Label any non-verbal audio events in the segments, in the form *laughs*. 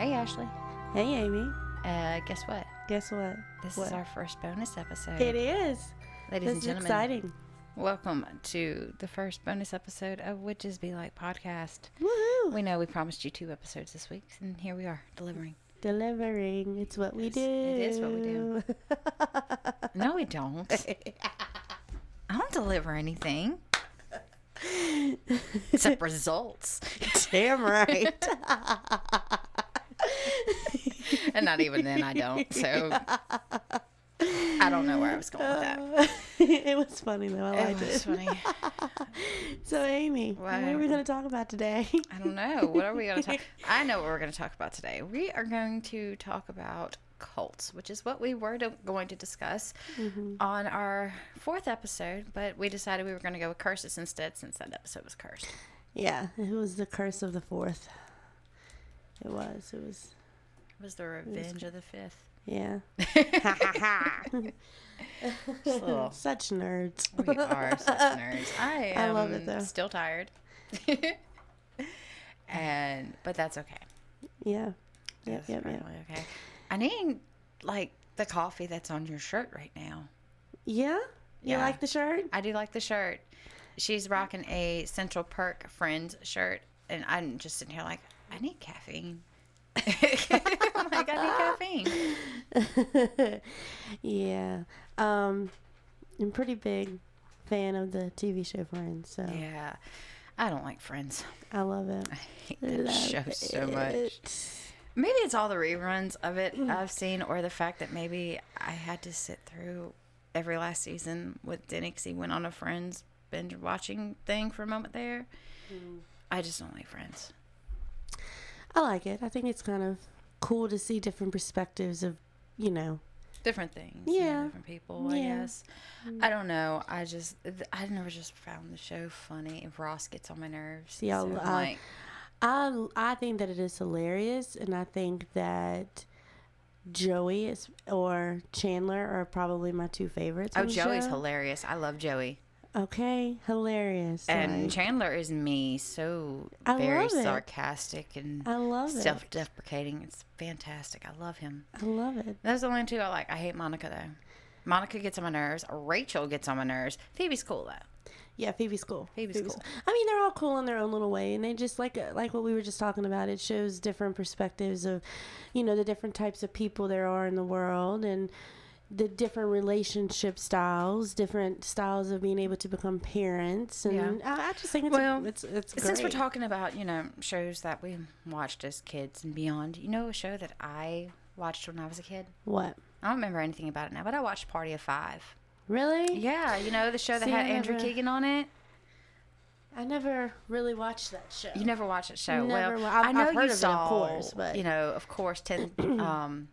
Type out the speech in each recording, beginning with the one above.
Hey, Ashley. Hey, Amy. Uh, guess what? Guess what? This What? is our first bonus episode. It is. Ladies This and is gentlemen, exciting. welcome to the first bonus episode of Witches Be Like podcast. Woohoo! We know we promised you two episodes this week, and here we are delivering. Delivering. It's what we It's- do. it is what we do. *laughs* No, we don't. I don't deliver anything *laughs* except results, Damn right. *laughs* *laughs* and not even then I don't. So I don't know where I was going with that. *laughs* it was funny though. I It liked was it. funny. *laughs* So, Amy, what are we going to talk about today? I don't know. What are we going to talk? I know what we're going to talk about today. We are going to talk about cults, which is what we were to, going to discuss Mm-hmm. on our fourth episode, but we decided we were going to go with curses instead since that episode was cursed. yeah, it was the curse of the fourth. It was. It was. Was the revenge of the fifth. Yeah. *laughs* Just a little- *laughs* Such nerds. we are such *laughs* nerds. I I love it, though. still tired. and but that's okay. Yeah. Yep, That's yep, yep. okay. I need like the coffee that's on your shirt right now. Yeah? You Yeah. like the shirt? I do like the shirt. She's rocking a Central Perk Friends shirt, and I'm just sitting here like, I need caffeine. *laughs* Like, I need caffeine. *laughs* yeah. Um, I'm pretty big fan of the TV show Friends, so Yeah, I don't like Friends. I love it. I hate that Love show so much. Maybe it's all the reruns of it I've seen, or the fact that maybe I had to sit through every last season with he went on a Friends binge watching thing for a moment there. I just don't like Friends. I like it. I think it's kind of cool to see different perspectives of, you know, different things. you know, Yeah. different people. I Yeah. guess. I don't know. I just I never just found the show funny. And Ross gets on my nerves. I- so I'm like, I I think that it is hilarious, and I think that Joey is or Chandler are probably my two favorites. oh, Joey's show. hilarious. I love Joey. Okay, hilarious. And like, Chandler is me, so I very it. sarcastic and I love self-deprecating. It's fantastic. I love him. I love it. Those are the only two I like. I hate Monica though. Monica gets on my nerves. Rachel gets on my nerves. Phoebe's cool though. Yeah, Phoebe's cool. Phoebe's cool. I mean, they're all cool in their own little way, and they just like uh, like what we were just talking about. It shows different perspectives of, you know, the different types of people there are in the world, and the different relationship styles, different styles of being able to become parents, and Yeah. I, I just think it's Well, it's it's Since we're talking about, you know, shows that we watched as kids and beyond, you know a show that I watched when I was a kid? what I don't remember anything about it now, but I watched Party of Five. really? Yeah, you know the show that See, had I Andrew Keegan on it? I never really watched that show. You never watched that show. Never well, I've- I know you of it, of saw, course, but- you know, of course, 10, *clears throat* um,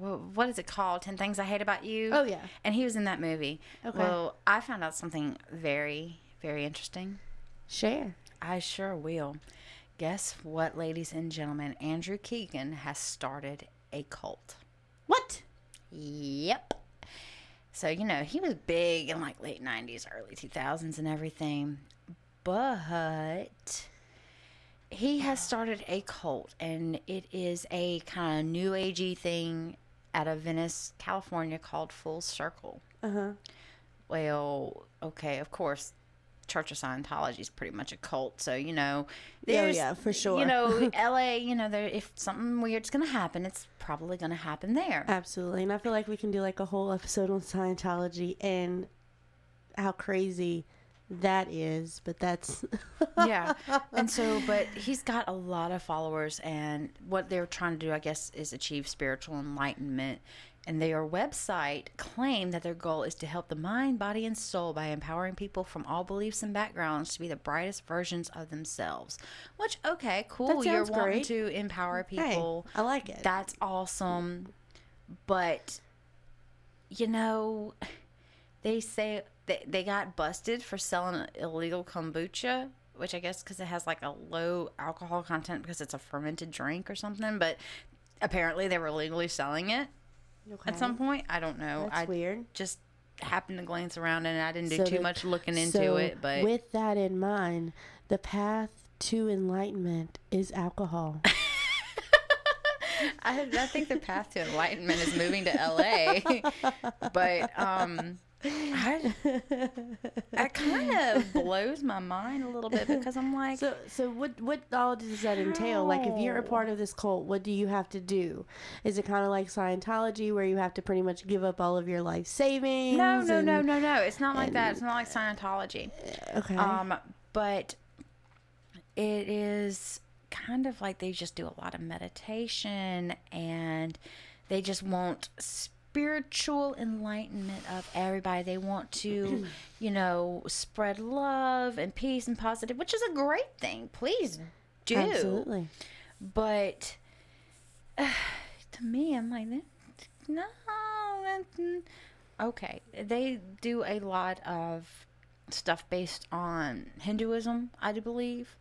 what is it called? 10 Things I Hate About You? Oh yeah. And he was in that movie. Okay. Well, I found out something very, very interesting. Share. I sure will. Guess what, ladies and gentlemen? Andrew Keegan has started a cult. What? Yep. So, you know, he was big in like late 90s, early 2000s and everything. But he has started a cult and it is a kind of new agey thing out of Venice, California called Full Circle. Uh huh. Well, okay, of course, Church of Scientology is pretty much a cult, so you know, Oh there's, yeah, for sure. You know, *laughs* L.A. You know, there if something weird's gonna happen, it's probably gonna happen there. Absolutely. And I feel like we can do like a whole episode on Scientology and how crazy that is. But that's *laughs* yeah, and so, but he's got a lot of followers, and what they're trying to do, I guess, is achieve spiritual enlightenment. And their website claim that their goal is to help the mind, body, and soul by empowering people from all beliefs and backgrounds to be the brightest versions of themselves. Which, okay, cool. You're sounds wanting to empower people. hey, people. I like it. That's awesome. But, you know, they say they, they got busted for selling illegal kombucha, which I guess because it has like a low alcohol content because it's a fermented drink or something. But apparently they were legally selling it Okay. at some point. I don't know. That's I weird. just happened to glance around and I didn't do So too the- much looking into so it. But with that in mind, the path to enlightenment is alcohol. *laughs* I, I think the path to enlightenment is moving to LA, *laughs* but um, I, *laughs* that kind of blows my mind a little bit because I'm like, So, so what what all does that entail? Like, if you're a part of this cult, what do you have to do? Is it kind of like Scientology, where you have to pretty much give up all of your life savings? no, no, no, and- no, no. It's not like that. It's not like Scientology. Okay. Um, but it is kind of like they just do a lot of meditation and they just want spiritual enlightenment of everybody. They want to, *clears throat* you know, spread love and peace and positive, which is a great thing. Please do. Absolutely. But *sighs* to me, I'm like, no, okay. They do a lot of stuff based on Hinduism, I do believe,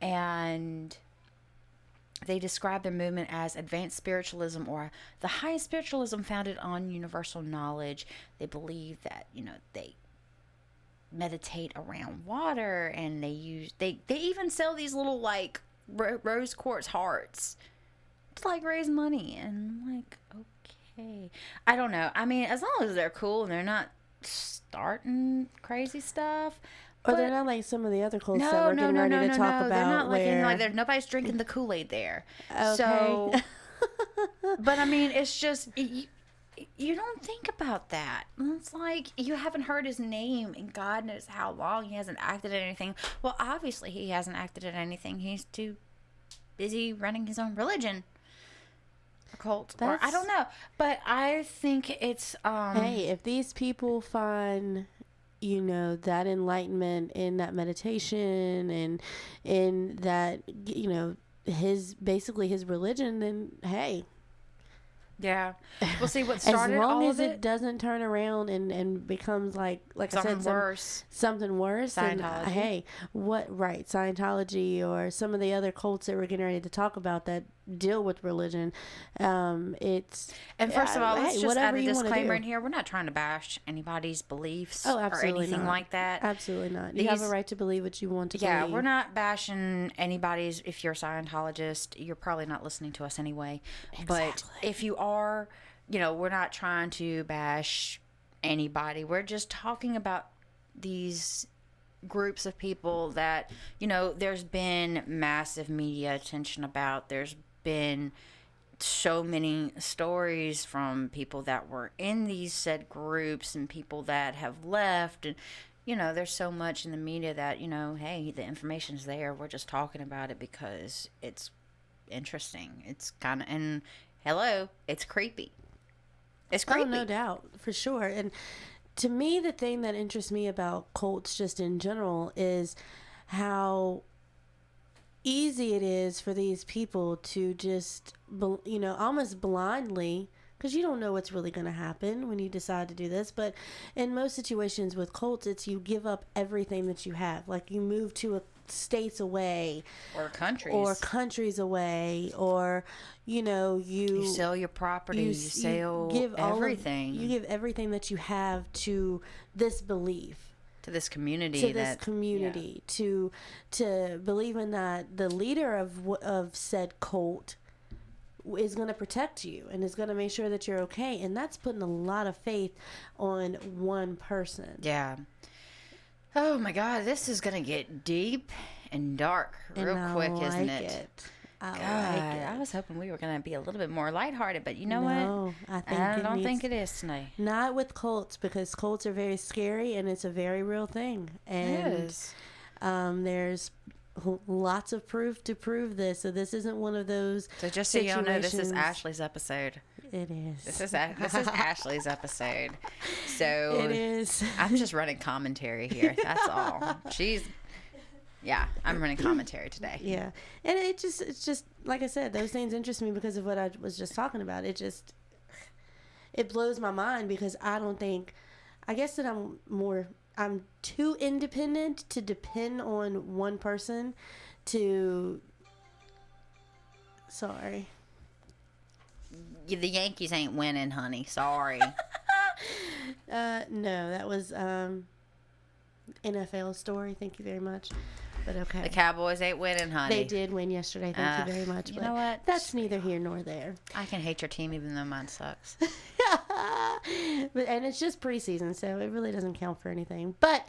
and they describe their movement as advanced spiritualism or the highest spiritualism founded on universal knowledge. They believe that you know they meditate around water and they use they they even sell these little like rose quartz hearts to like raise money. And I'm like okay. I don't know. I mean as long as they're cool and they're not starting crazy stuff Or they're not like some of the other cults that no we're no getting no ready no to talk about. they're not like in, where, like there's nobody's drinking the kool-aid there. Okay. so *laughs* but i mean it's just you, you don't think about that. It's like you haven't heard his name and god knows how long. He hasn't acted in anything. Well obviously he hasn't acted in anything. He's too busy running his own religion cult or i don't know. But i think it's um hey, if these people find you know that enlightenment in that meditation and in that you know his basically his religion then hey. Yeah. *laughs* We'll see what as long all as it, it, doesn't turn around and and becomes like like i something said some, worse. something worse uh, Scientology. hey what right scientology or some of the other cults that we're getting ready to talk about that deal with religion um it's And first of Yeah, all, let's hey, just add a disclaimer in here. We're not trying to bash anybody's beliefs Oh, or anything not. like that. absolutely not you have a right to believe what you want to yeah, believe we're not bashing anybody's. If you're a Scientologist, you're probably not listening to us anyway. Exactly. But if you are, you know, we're not trying to bash anybody. We're just talking about these groups of people that, you know, there's been massive media attention about. There's been so many stories from people that were in these said groups and people that have left. And you know there's so much in the media that you know hey the information's there. We're just talking about it because it's interesting. It's kind of and hello it's creepy. It's creepy Oh, no doubt, for sure. And to me, the thing that interests me about cults, just in general, is how easy it is for these people to just, you know, almost blindly. Because you don't know what's really going to happen when you decide to do this. But in most situations with cults, it's you give up everything that you have. Like you move to a states away or countries or countries away or, you know, you, you sell your property you, s- sell all of- everything you give everything that you have to this belief to this community to this that community to to believing that the leader of of said cult is going to protect you and is going to make sure that you're okay and that's putting a lot of faith on one person Yeah. Oh my god, this is gonna get deep and dark real And quick, isn't like it? I God, like it. I was hoping we were gonna be a little bit more lighthearted, but you know no, I what? think I don't think it is tonight. not with cults because cults are very scary and it's a very real thing and It is. Um, there's lots of proof to prove this. So this isn't one of those. So just so y'all know, this is Ashley's episode. It is. This is A- this is Ashley's episode. *laughs* So It is. I'm just running commentary here. That's all. *laughs* She's yeah, I'm running commentary today. Yeah, and it just it's just like I said, those things interest me because of what I was just talking about. It just it blows my mind because I don't think I guess that I'm more I'm too independent to depend on one person to sorry. The Yankees ain't winning, honey. Sorry. *laughs* Uh no, that was um NFL story. Thank you very much. But okay. The Cowboys ain't winning, honey. They did win yesterday. Thank Ugh, you very much. you know what? That's neither here nor there. I can hate your team even though mine sucks. *laughs* but and it's just preseason, so it really doesn't count for anything. But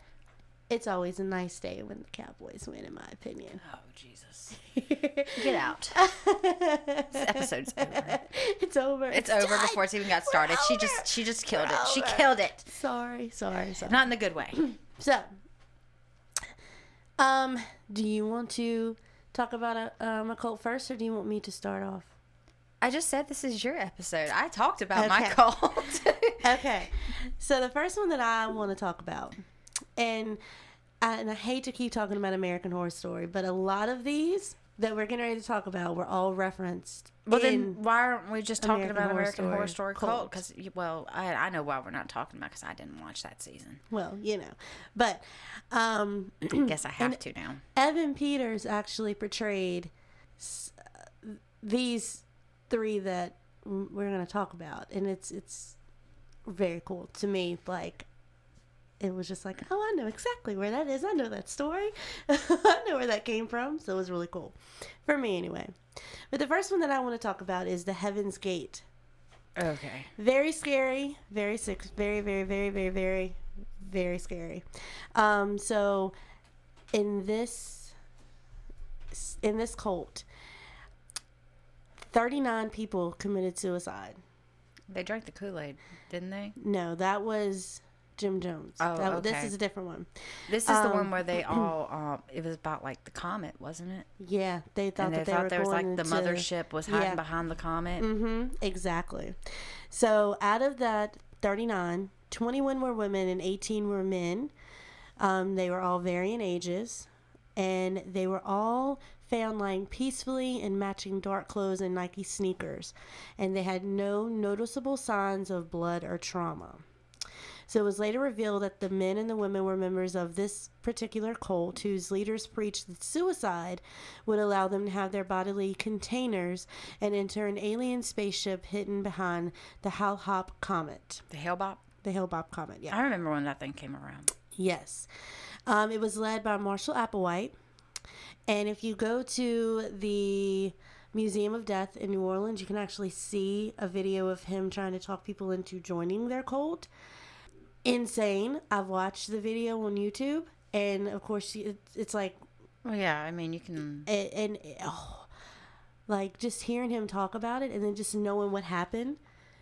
it's always a nice day when the Cowboys win, in my opinion. oh Jesus! *laughs* Get out. this episode's over. *laughs* it's over. It's over done. before it's even got started. She over. just she just killed We're it. She killed it. Sorry, sorry, sorry. Not in the good way. *clears throat* So, um, do you want to talk about a um a cult first, or do you want me to start off? I just said this is your episode. I talked about my cult. *laughs* Okay, so the first one that I want to talk about, and I, and I hate to keep talking about American Horror Story, but a lot of these that we're getting ready to talk about were all referenced. Well, then why aren't we just talking American about Horror American Horror Story Story cult. Because well, I I know why we're not talking about because I didn't watch that season. well, you know, but um, *clears throat* I Guess I have to now. Evan Peters actually portrayed s- uh, these three that we're going to talk about, and it's it's very cool to me. Like it was just like, oh, I know exactly where that is. I know that story. *laughs* I know where that came from. So it was really cool for me, anyway. But the first one that I want to talk about is the Heaven's Gate. Okay. Very scary, very sick, very, very, very, very, very, very scary. Um, so in this in this cult, thirty nine people committed suicide. They drank the Kool Aid, didn't they? No, that was Jim Jones. Oh, That- This is a different one. This is the Um, one where they *clears throat* all. Um, it was about like the comet, wasn't it? Yeah, they thought and they that they thought there was like the mothership was hiding Yeah. behind the comet. Mm-hmm. Exactly. So out of that 39, 21 were women and 18 were men. Um, they were all varying ages, and they were all found lying peacefully in matching dark clothes and Nike sneakers, and they had no noticeable signs of blood or trauma. So it was later revealed that the men and the women were members of this particular cult whose leaders preached that suicide would allow them to have their bodily containers and enter an alien spaceship hidden behind the Hal-Hop comet. The Hale-Bopp. The Hale-Bopp comet, yeah. I remember when that thing came around. Yes. Um, it was led by Marshall Applewhite. And if you go to the Museum of Death in New Orleans, you can actually see a video of him trying to talk people into joining their cult. Insane. I've watched the video on YouTube. And of course, it's, it's like, Well, yeah. I mean, you can. and, and oh, like just hearing him talk about it and then just knowing what happened.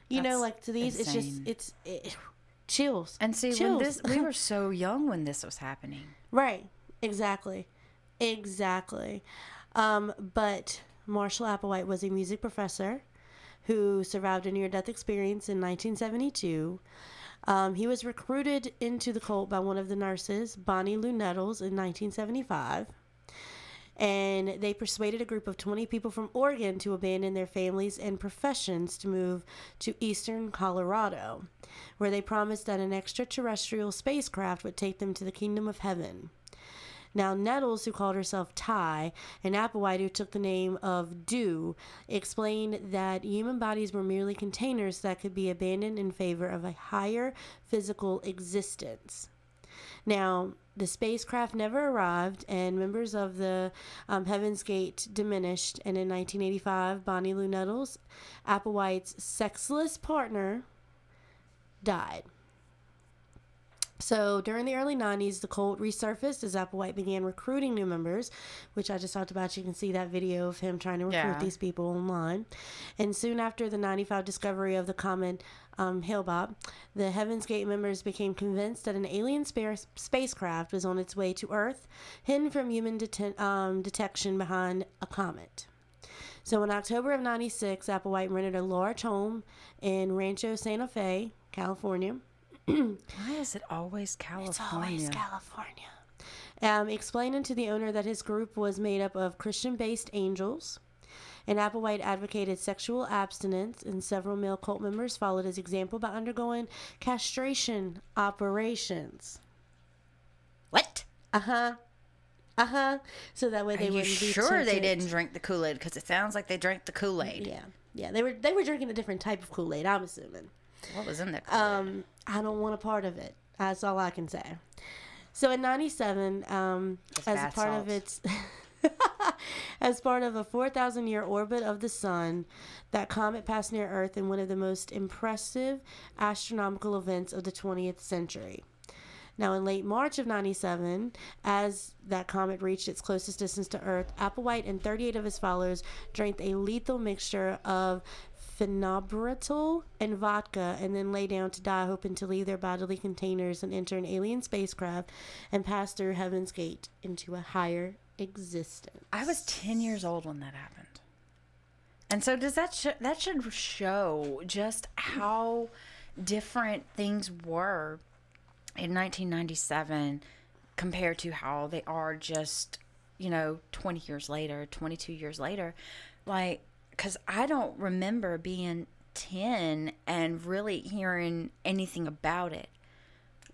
You know, like to these, it's just, it's it, chills. And see, when this, we *laughs* were so young when this was happening. Right. Exactly. Exactly. Um, but Marshall Applewhite was a music professor who survived a near death experience in 1972. Um, he was recruited into the cult by one of the nurses, Bonnie Lou Nettles, in 1975. And they persuaded a group of 20 people from Oregon to abandon their families and professions to move to eastern Colorado, where they promised that an extraterrestrial spacecraft would take them to the kingdom of heaven. Now, Nettles, who called herself Ti, and Applewhite, who took the name of Do, explained that human bodies were merely containers that could be abandoned in favor of a higher physical existence. Now, the spacecraft never arrived, and members of the um, Heaven's Gate diminished. And in 1985, Bonnie Lou Nettles, Applewhite's sexless partner, died. So during the early 90s, the cult resurfaced as Applewhite began recruiting new members, which I just talked about. You can see that video of him trying to recruit Yeah. these people online. And soon after the 95 discovery of the comet um, Hale-Bopp, the Heaven's Gate members became convinced that an alien spa- spacecraft was on its way to Earth, hidden from human deten- um, detection behind a comet. So in October of 96, Applewhite rented a large home in Rancho Santa Fe, California. Why is it always California? It's always California. Um, explaining to the owner that his group was made up of Christian based angels. And Applewhite advocated sexual abstinence, and several male cult members followed his example by undergoing castration operations. what? Uh huh. Uh huh. So that way they you wouldn't be sure they didn't drink the Kool Aid? Because it sounds like they drank the Kool Aid. Yeah, yeah. They were they were drinking a different type of Kool Aid. I'm assuming. What was in there? Um, I don't want a part of it. That's all I can say. So in '97, um, as part of its, *laughs* as part of a 4,000 year orbit of the sun, that comet passed near Earth in one of the most impressive astronomical events of the 20th century. Now, in late March of 97, as that comet reached its closest distance to Earth, Applewhite and 38 of his followers drank a lethal mixture of phenobarbital and vodka and then lay down to die, hoping to leave their bodily containers and enter an alien spacecraft and pass through Heaven's Gate into a higher existence. I was 10 years old when that happened. And so does that sh- that should show just how different things were in 1997 compared to how they are just, you know, 20 years later, 22 years later. Like cuz I don't remember being 10 and really hearing anything about it.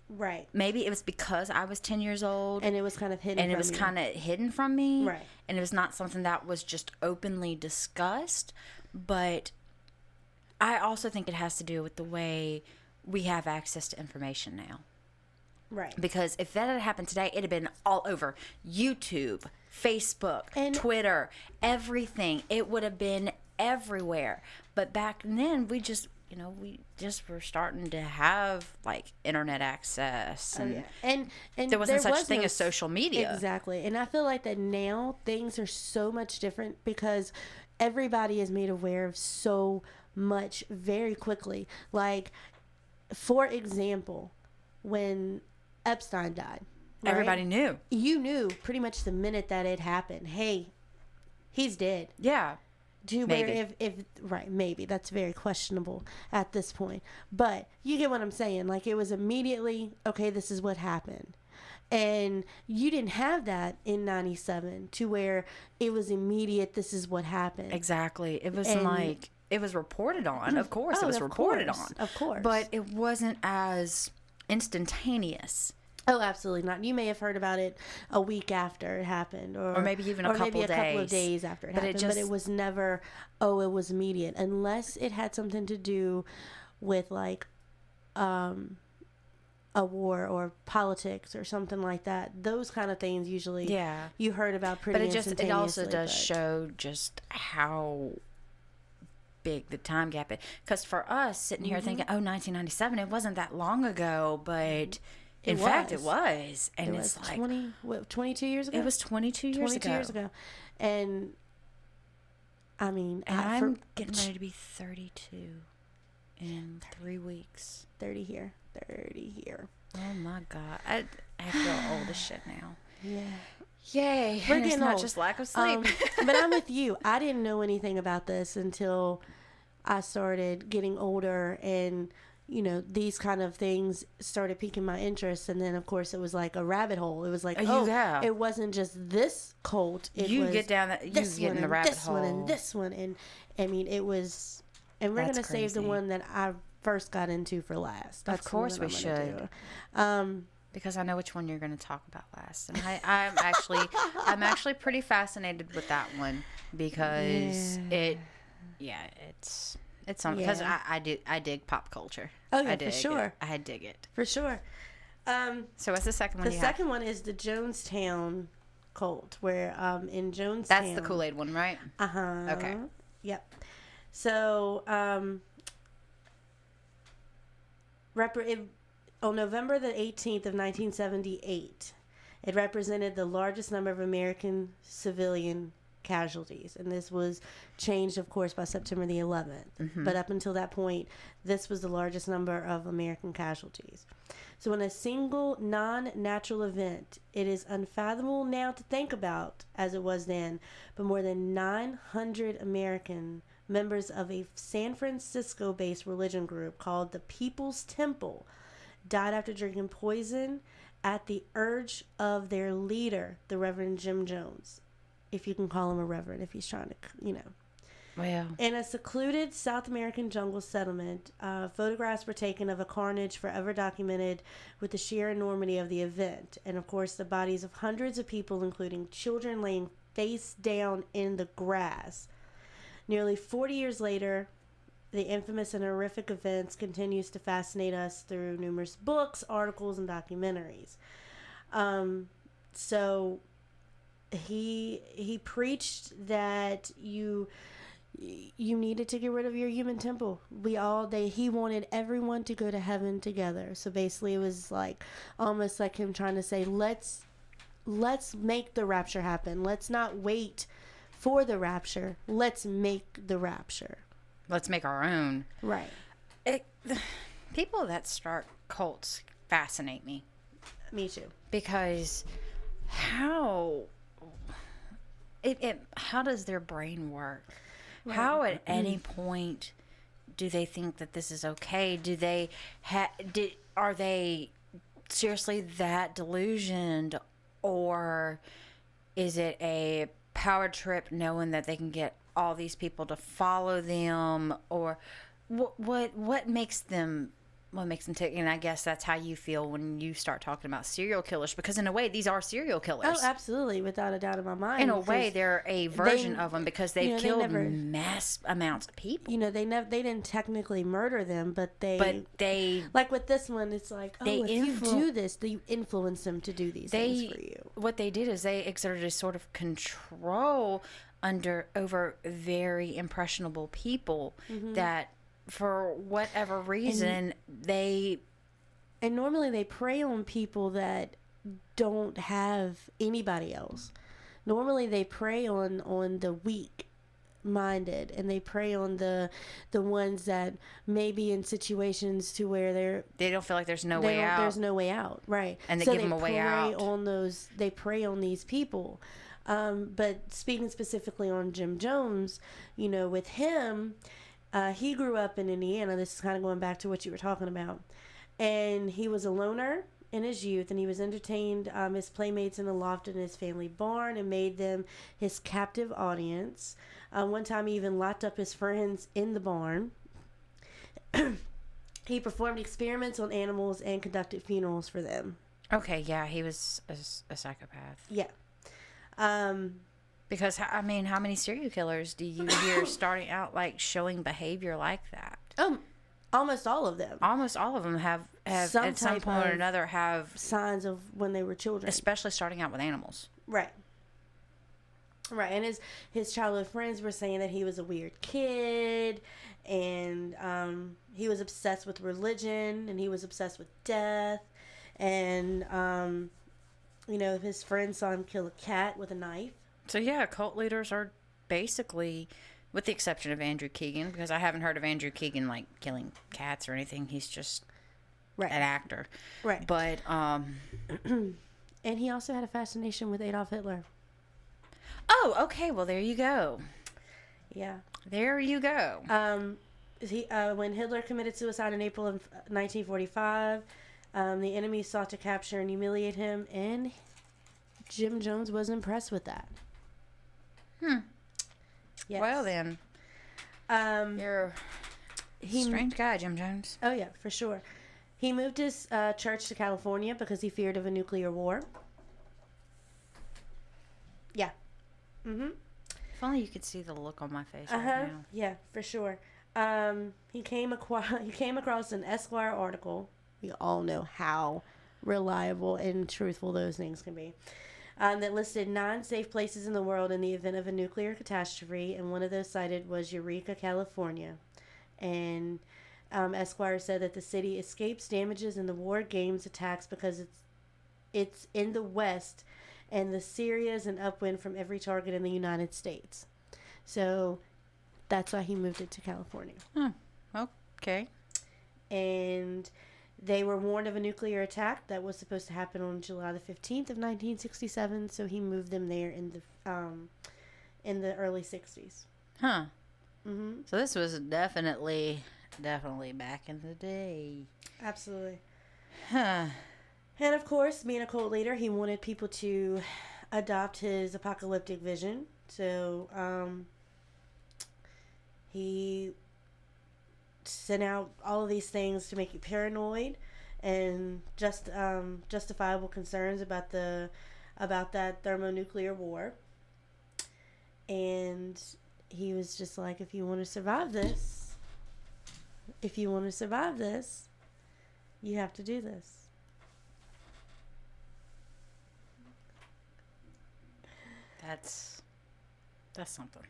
Right. Maybe it was because I was 10 years old And it was kind of hidden. and it was you. kind of hidden from me Right. and it was not something that was just openly discussed but i also think it has to do with the way we have access to information now right. because if that had happened today it'd have been all over youtube facebook And- twitter everything it would have been everywhere but back then we just you know we just were starting to have like internet access oh, and Oh, Yeah. And and there wasn't such was thing no as social media Exactly. And I feel like that now things are so much different because everybody is made aware of so much very quickly. Like for example, when Epstein died, right? everybody knew you knew pretty much the minute that it happened, hey, he's dead. yeah to Maybe. where if if right maybe that's very questionable at this point but you get what i'm saying like it was immediately okay this is what happened and you didn't have that in 97 to where it was immediate this is what happened Exactly. It was And- like it was reported on. Of course, Oh, it was reported course, on. of course. But it wasn't as instantaneous. oh absolutely not you may have heard about it a week after it happened or, Or maybe even a or maybe couple a couple of days. days after it But it happened but it was never oh it was immediate unless it had something to do with like um a war or politics or something like that those kind of things usually Yeah. you heard about pretty But it just it also does but- show just how big the time gap is. Because for us sitting Mm-hmm. here thinking, oh, 1997, it wasn't that long ago, but in It fact, it was. And it it's was like 20 what, 22 years ago it was 22 years 22 ago. years ago and i mean And I- I'm for getting ready to be 32 in three weeks. 30 here 30 here Oh my god, I I feel old as shit now. *sighs* yeah Yay! *laughs* We're and it's getting not old. just lack of sleep. Um, *laughs* but I'm with you. I didn't know anything about this until I started getting older and you know these kind of things started piquing my interest and then of course it was like a rabbit hole it was like Uh, oh yeah. it wasn't just this cult it you get down that you this get one in the rabbit this hole. one and this one and i mean it was and we're That's gonna save the one that i first got into for last That's one course we should. um because I know which one you're going to talk about last, and I, I'm actually I'm actually pretty fascinated with that one because Yeah. it yeah it's it's something because Yeah. I, I do I dig pop culture. Oh, yeah, I for dig it. sure. I dig it. for sure um So what's the second one? The second one is the Jonestown cult, where um in Jonestown. That's the Kool Aid one, right? Uh huh. Okay. Yep. So um, repre- it, on November the eighteenth of nineteen seventy eight, it represented the largest number of American civilian casualties, and this was changed, of course, by September the 11th. Mm-hmm. But up until that point, this was the largest number of American casualties. So, in a single non natural event, it is unfathomable now to think about, as it was then, but more than 900 American members of a San Francisco based religion group called the People's Temple died after drinking poison at the urge of their leader, the Reverend Jim Jones. If you can call him a reverend, if he's trying to, you know. Wow. In a secluded South American jungle settlement, uh, photographs were taken of a carnage forever documented with the sheer enormity of the event. And of course, the bodies of hundreds of people, including children, laying face down in the grass. Nearly 40 years later, the infamous and horrific events continues to fascinate us through numerous books, articles, and documentaries. Um, so he he preached that you you needed to get rid of your human temple. We all they he wanted everyone to go to heaven together. So basically it was like almost like him trying to say let's let's make the rapture happen. Let's not wait for the rapture. Let's make the rapture. Let's make our own. Right. It, people that start cults fascinate me Me too. because how it, it how does their brain work? How at mm-hmm. any point do they think that this is okay? Do they ha- did, are they seriously that delusioned or is it a power trip knowing that they can get all these people to follow them or what what what makes them what makes them tick and i guess that's how you feel when you start talking about serial killers because in a way these are serial killers Oh, absolutely, without a doubt in my mind. in a way they're a version of them because they've you know, they killed never- mass amounts of people you know, they never they didn't technically murder them, but they but they like with this one, it's like oh, They if you do this, you influence them to do these they things for you. what they did is they exerted a sort of control under over very impressionable people Mm-hmm. that for whatever reason they And normally they prey on people that don't have anybody else. Normally they prey on on the weak minded and they prey on the the ones that may be in situations to where they're they don't feel like there's no way out there's no way out right And they so give 'em a way prey out. on those they prey on these people um, but speaking specifically on jim jones you know with him uh, he grew up in indiana. This is kind of going back to what you were talking about. And he was a loner in his youth and he was entertained um, his playmates in the loft in his family barn and made them his captive audience. Uh, one time he even locked up his friends in the barn. *clears throat* He performed experiments on animals and conducted funerals for them. Okay yeah he was a psychopath. Yeah um, because I mean how many serial killers do you hear *coughs* starting out like showing behavior like that? Um, almost all of them. Almost all of them have have Some at some point or another have signs of when they were children. Especially starting out with animals. Right. Right, and his his childhood friends were saying that he was a weird kid, and um, he was obsessed with religion, and he was obsessed with death, and um, you know his friends saw him kill a cat with a knife. So yeah, cult leaders are basically, with the exception of Andrew Keegan, because I haven't heard of Andrew Keegan like killing cats or anything. He's just Right. an actor. Right, But um, *clears throat* and he also had a fascination with Adolf Hitler. oh, okay. Well, there you go. Yeah. There you go. Um, he uh, when Hitler committed suicide in April of 1945, um, the enemy sought to capture and humiliate him, and Jim Jones was impressed with that. Hmm. Yes. Well then, um, you're a strange guy, Jim Jones. oh yeah, for sure. He moved his uh, church to California because he feared of a nuclear war. Yeah. Mm-hmm. If only you could see the look on my face Uh huh. right now. Yeah, for sure. Um, he came across *laughs* he came across an Esquire article. We all know how reliable and truthful those things can be. Um, that listed nine safe places in the world in the event of a nuclear catastrophe, and one of those cited was Eureka, California. And um, Esquire said that the city escapes damages in the war games attacks because it's it's in the west, and the Syria is an upwind from every target in the United States. So that's why he moved it to California. Okay. And they were warned of a nuclear attack that was supposed to happen on July the 15th of 1967, so he moved them there in the um in the early 60s. Huh. Mhm. So this was definitely, definitely back in the day. Absolutely. Huh. And of course, being a cult leader, he wanted people to adopt his apocalyptic vision. So um, he send out all of these things to make you paranoid and just um, justifiable concerns about the about that thermonuclear war. And he was just like, if you want to survive this, if you want to survive this, you have to do this. That's that's something.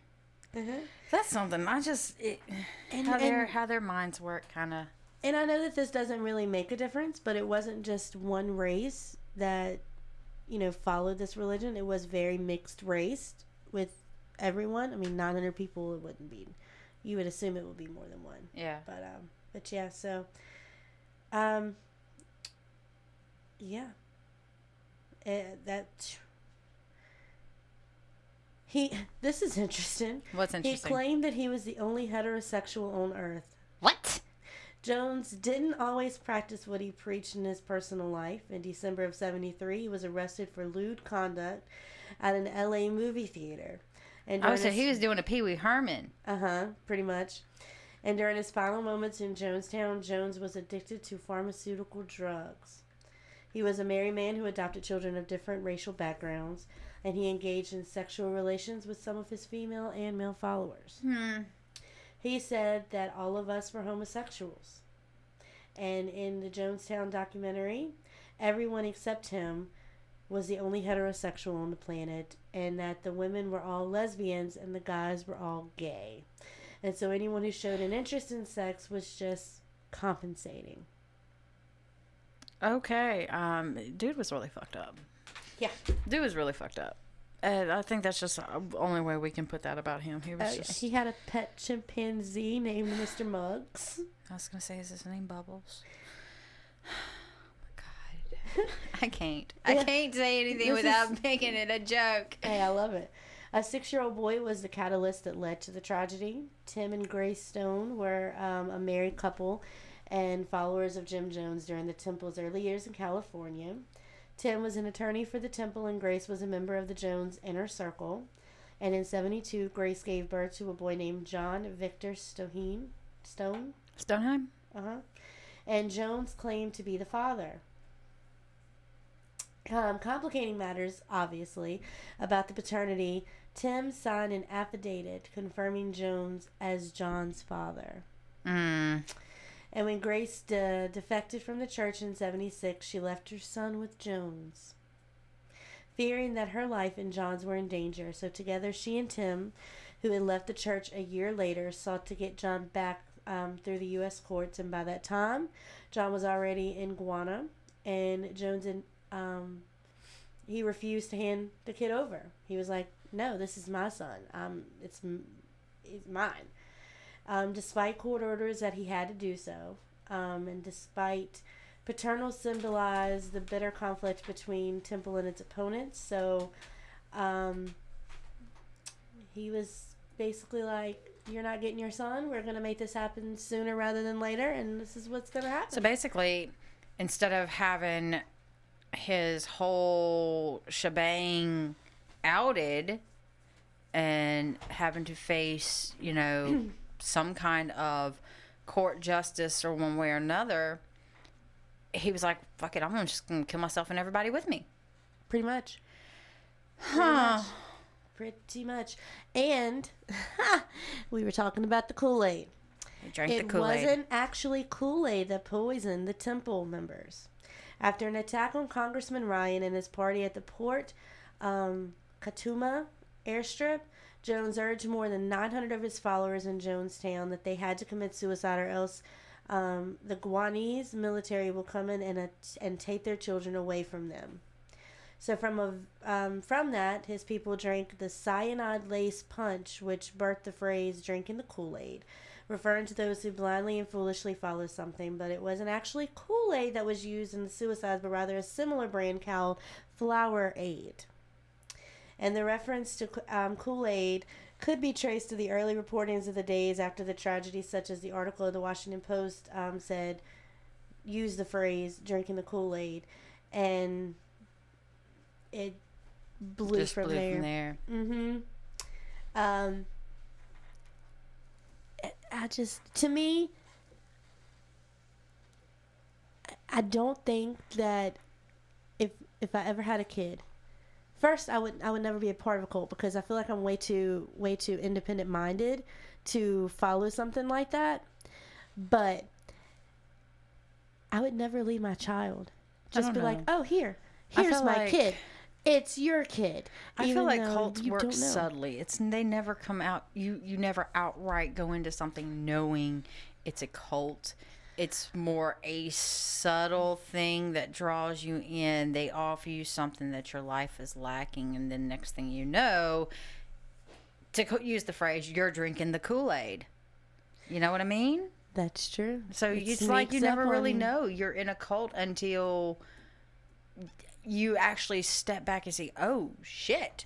Uh-huh. That's something. I just it, And- how their how their minds work, kind of. And I know that this doesn't really make a difference, but it wasn't just one race that, you know, followed this religion. It was very mixed race with everyone. I mean, 900 people, it wouldn't be. You would assume it would be more than one. Yeah. But, um, but yeah, so, um, yeah. Uh, that, he, this is interesting. What's interesting? He claimed that he was the only heterosexual on earth. what? Jones didn't always practice what he preached in his personal life. In December of 73, he was arrested for lewd conduct at an LA movie theater. And Oh, so he was doing a Pee Wee Herman. Uh huh, pretty much. And during his final moments in Jonestown, Jones was addicted to pharmaceutical drugs. He was a married man who adopted children of different racial backgrounds, and he engaged in sexual relations with some of his female and male followers. Hmm. He said that all of us were homosexuals. And in the Jonestown documentary, everyone except him was the only heterosexual on the planet, and that the women were all lesbians and the guys were all gay. And so anyone who showed an interest in sex was just compensating. Okay. Um, dude was really fucked up. Yeah. Dude was really fucked up. And I think that's just the only way we can put that about him. He was Uh, just. he had a pet chimpanzee named Mr. Muggs. I was gonna say, is his name Bubbles? *sighs* Oh my god, *laughs* I can't. I Yeah. can't say anything This without is- making it a joke. Hey, I love it. A six year old boy was the catalyst that led to the tragedy. Tim and Grace Stone were um, a married couple and followers of Jim Jones during the Temple's early years in California. Tim was an attorney for the Temple, and Grace was a member of the Jones Inner Circle. And in 72, Grace gave birth to a boy named John Victor Stoheen, Stone. Stoneheim. Uh huh. And Jones claimed to be the father. Um, complicating matters, obviously, about the paternity, Tim signed an affidavit confirming Jones as John's father. Mm. And when Grace de- defected from the church in 76, she left her son with Jones, fearing that her life and John's were in danger. So together, she and Tim, who had left the church a year later, sought to get John back um, through the U.S. courts. And by that time, John was already in Guyana, and Jones and um, he refused to hand the kid over. He was like, "No, this is my son. Um, it's it's mine." Um, despite court orders that he had to do so, um, and despite paternal symbolize the bitter conflict between Temple and its opponents. So um, he was basically like, "You're not getting your son. We're gonna make this happen sooner rather than later, and this is what's gonna happen." So basically, instead of having his whole shebang outed and having to face, you know, *clears throat* some kind of court justice or one way or another, he was like, fuck it, I'm just going to kill myself and everybody with me. Pretty much. Huh. Pretty much. And *laughs* we were talking about the Kool Aid. Drank It the Kool Aid. wasn't actually Kool Aid that poisoned the temple members. After an attack on Congressman Ryan and his party at the Port um, Kaituma airstrip, Jones urged more than 900 of his followers in Jonestown that they had to commit suicide or else um, the Guyanese military will come in and, at- and take their children away from them. So from a um, from that, his people drank the cyanide lace punch, which birthed the phrase "drinking the Kool Aid," referring to those who blindly and foolishly follow something. But it wasn't actually Kool Aid that was used in the suicides, but rather a similar brand called Flavor Aid. And the reference to um, Kool Aid could be traced to the early reportings of the days after the tragedy, such as the article of the Washington Post um, said, used the phrase "drinking the Kool Aid," and it blew just from blew there. from there. Mm-hmm. Um, I- just, to me, I- I don't think that if if I ever had a kid, first I would I would never be a part of a cult because I feel like I'm way too way too independent minded to follow something like that. But I would never leave my child. Just be like, oh here, here's my like- kid. it's your kid. I feel like cults work subtly. It's they never come out. You you never outright go into something knowing it's a cult. It's more a subtle thing that draws you in. They offer you something that your life is lacking, and then next thing you know, to use the phrase, you're drinking the Kool Aid. You know what I mean? That's true. So It it's like you never really you. know you're in a cult until you actually step back and see, oh shit,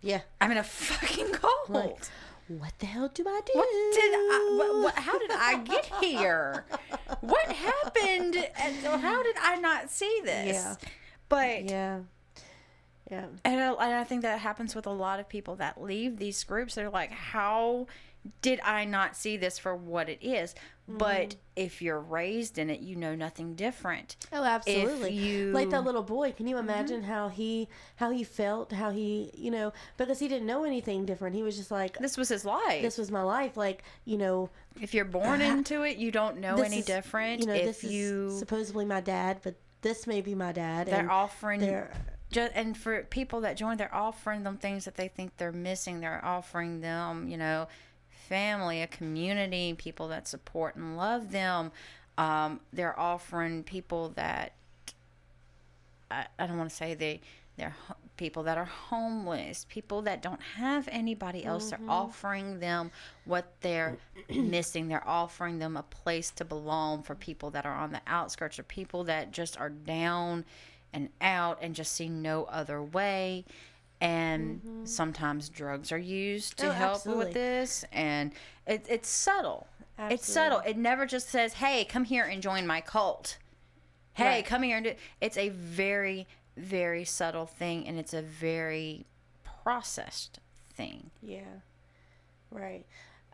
Yeah. I'm in a fucking cult. What the hell do I do? What did I? What, what, how did I get here? What happened? And how did I not see this? Yeah. But Yeah. Yeah. and I, and I think that happens with a lot of people that leave these groups. They're like, how did I not see this for what it is? But mm. if you're raised in it, you know nothing different. Oh, absolutely. you- Like that little boy. Can you mm-hmm. imagine how he how he felt? How he you know because he didn't know anything different. He was just like This was his life. this was my life. Like you know if you're born *sighs* into it, you don't know any is- different. You know if this you is supposedly my dad, but this may be my dad. they're and offering they're just and for people that join they're offering them things that they think they're missing they're offering them you know family a community people that support and love them. Um, they're offering people that I, I don't want to say they they're ho- people that are homeless people that don't have anybody else. They're offering them what they're *clears throat* missing. They're offering them a place to belong for people that are on the outskirts or people that just are down and out and just see no other way and sometimes drugs are used to Oh, help absolutely. with this and it, it's subtle it's subtle it never just says hey come here and join my cult hey Right. come here and do it's a very very subtle thing and it's a very processed thing yeah, right.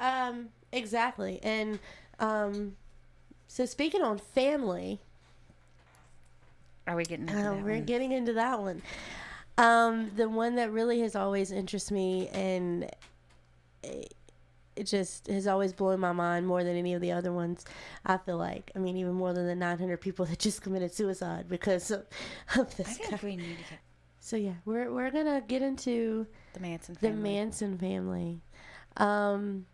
Um, exactly. And um, so speaking on family, are we getting into that we're one? getting into that one. Um, the one that really has always interested me and it just has always blown my mind more than any of the other ones. I feel like, I mean, even more than the 900 people that just committed suicide because of, of I this guy. think we need to So yeah, we're we're gonna get into the Manson the family. Manson family, um,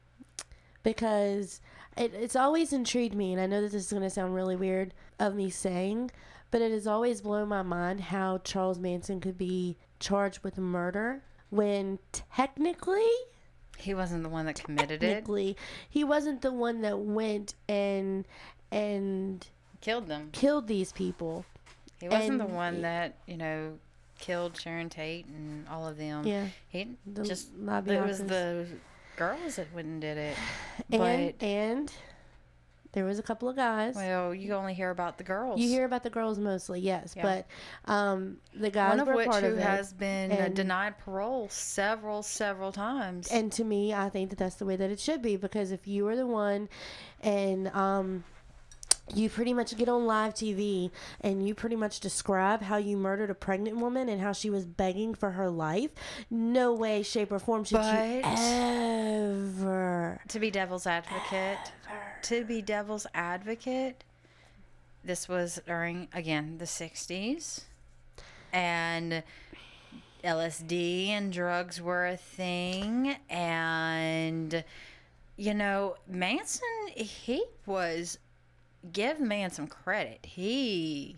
because it, it's always intrigued me, and I know that this is going to sound really weird of me saying, but it has always blown my mind how Charles Manson could be charged with murder when technically, he wasn't the one that committed it. technically, he wasn't the one that went and and Killed them. killed these people. He wasn't the And- one that you know killed Sharon Tate and all of them. Yeah, He the just it was the girls that went and did it. and but and there was a couple of guys. well, you only hear about the girls. You hear about the girls mostly, yes, Yeah. but um, the guys one of which who of has been uh, and- denied parole several, several times. and to me, I think that that's the way that it should be because if you are the one, and um, you pretty much get on live TV and you pretty much describe how you murdered a pregnant woman and how she was begging for her life, no way, shape, or form should you ever. to be devil's advocate, to be devil's advocate, this was during again the '60s, and LSD and drugs were a thing, and you know Manson, he was give man some credit. He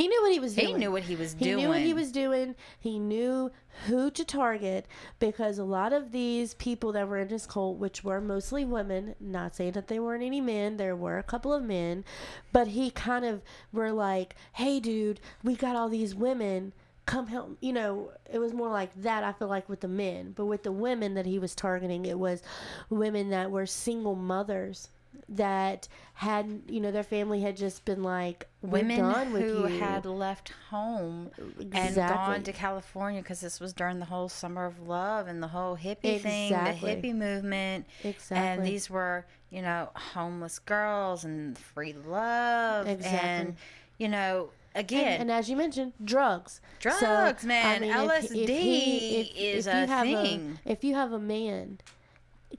He knew what he was he doing. knew what he was He knew what he was doing. He knew who to target because a lot of these people that were in his cult, which were mostly women, not saying that they weren't any men, there were a couple of men, but he kind of were like, hey, dude, we got all these women. Come help, you know, it was more like that, I feel like, with the men. But with the women that he was targeting, it was women that were single mothers that had, you know, their family had just been like, women done with who had left home and gone to California because this was during the whole summer of love and the whole hippie thing, the hippie movement. Exactly. And these were, you know, homeless girls and free love. Exactly. And, you know, again, And, and as you mentioned, drugs. Drugs, man. if- LSD is you a thing. if you have a man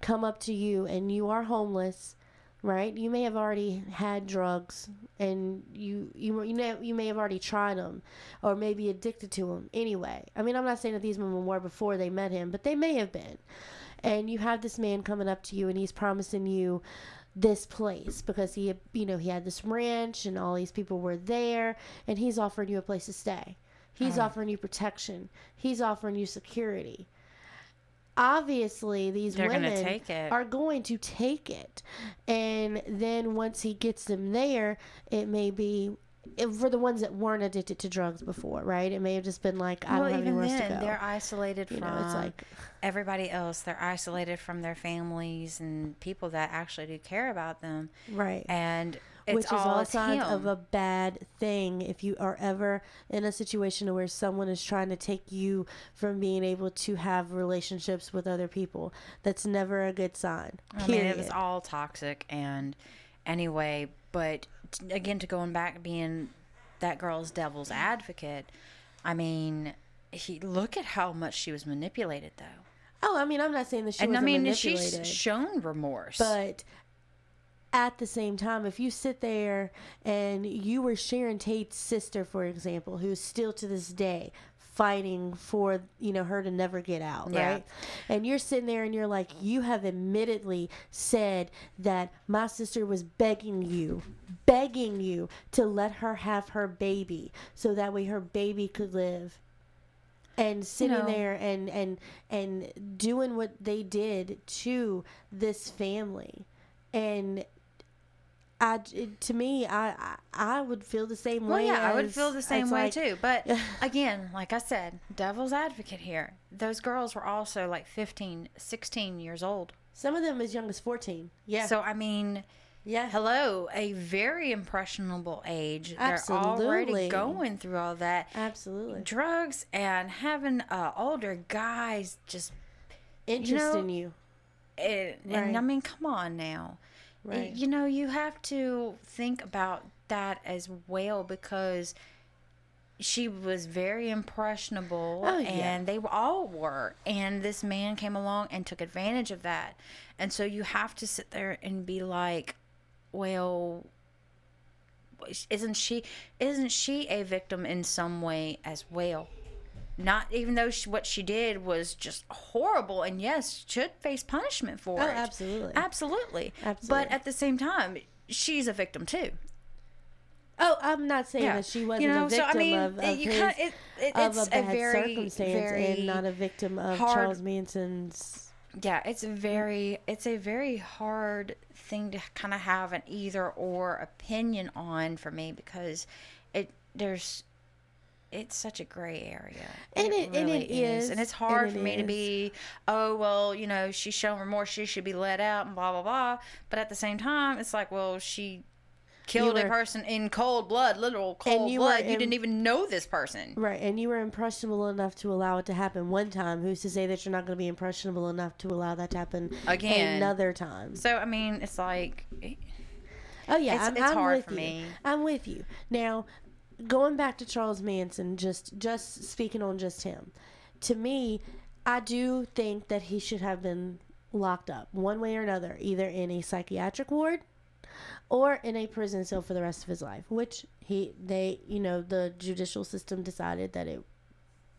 come up to you and you are homeless, right? You may have already had drugs, and you you you know you may have already tried them, or maybe addicted to them. Anyway, I mean, I'm not saying that these women were before they met him, but they may have been. And you have this man coming up to you, and he's promising you this place because he you know he had this ranch and all these people were there and he's offering you a place to stay he's Oh. offering you protection he's offering you security obviously these They're women are going to take it. And then once he gets them there it may be if- for the ones that weren't addicted to drugs before right? It may have just been like i well, don't have even anywhere else then, to go. they're isolated you from know it's like everybody else. They're isolated from their families and people that actually do care about them. right. And it's which is all all it's signs him. of a bad thing if you are ever in a situation where someone is trying to take you from being able to have relationships with other people that's never a good sign I mean, it was all toxic. And anyway, but again, to going back being that girl's devil's advocate, I mean, he look at how much she was manipulated, though. oh i mean i'm not saying that she and I mean, manipulated she's shown remorse. but at the same time if you sit there and you were sharon tate's sister for example who's still to this day fighting for you know her to never get out Yeah. right? And you're sitting there and you're like you have admittedly said that my sister was begging you begging you to let her have her baby so that way her baby could live. And sitting there and and and doing what they did to this family. And I, to me, I, I, would feel the same Well, way. yeah, I would feel the same way like- too. But *laughs* again, like I said, devil's advocate here. Those girls were also like 15, 16 years old. Some of them as young as fourteen. Yeah, So, I mean, yeah, hello, a very impressionable age. Absolutely. They're already going through all that. absolutely. Drugs and having uh, older guys just. Interest know, in you, And, and I mean, come on now. Right? You know, you have to think about that as well because she was very impressionable Oh, yeah. and they all were and this man came along and took advantage of that and so you have to sit there and be like well isn't she isn't she a victim in some way as well not even though she, what she did was just horrible and yes should face punishment for Oh, it absolutely. absolutely Absolutely. but at the same time she's a victim too Oh, I'm not saying Yeah. that she wasn't You know, a so, I mean, of, of, his, kinda- it- it- of it's a bad very, circumstance very and not a victim of hard- Charles Manson's. yeah it's a very it's a very hard thing to kind of have an either or opinion on for me because it there's it's such a gray area And it- and it is, and it's and hard it for me to be oh well you know she's shown remorse she should be let out and blah blah blah but at the same time it's like well she killed a person in cold blood literal cold you were blood you didn't even know this person Right, and you were impressionable enough to allow it to happen one time. Who's to say that you're not going to be impressionable enough to allow that to happen Again. another time? so i mean it's like Oh yeah, It's- I'm, it's I'm hard with for you. me. I'm with you. Now, going back to Charles Manson, just just speaking on just him, to me, I do think that he should have been locked up one way or another, either in a psychiatric ward or in a prison cell for the rest of his life. Which he they you know the judicial system decided that it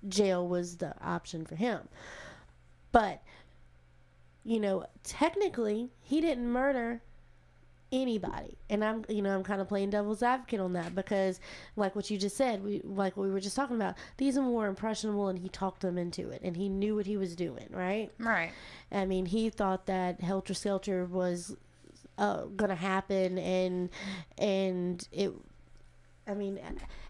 jail was the option for him, but you know technically he didn't murder anybody. And i'm you know i'm kind of playing devil's advocate on that because like what you just said we like what we were just talking about these are more impressionable and he talked them into it and he knew what he was doing right? Right. I mean he thought that helter skelter was uh, gonna happen and and it i mean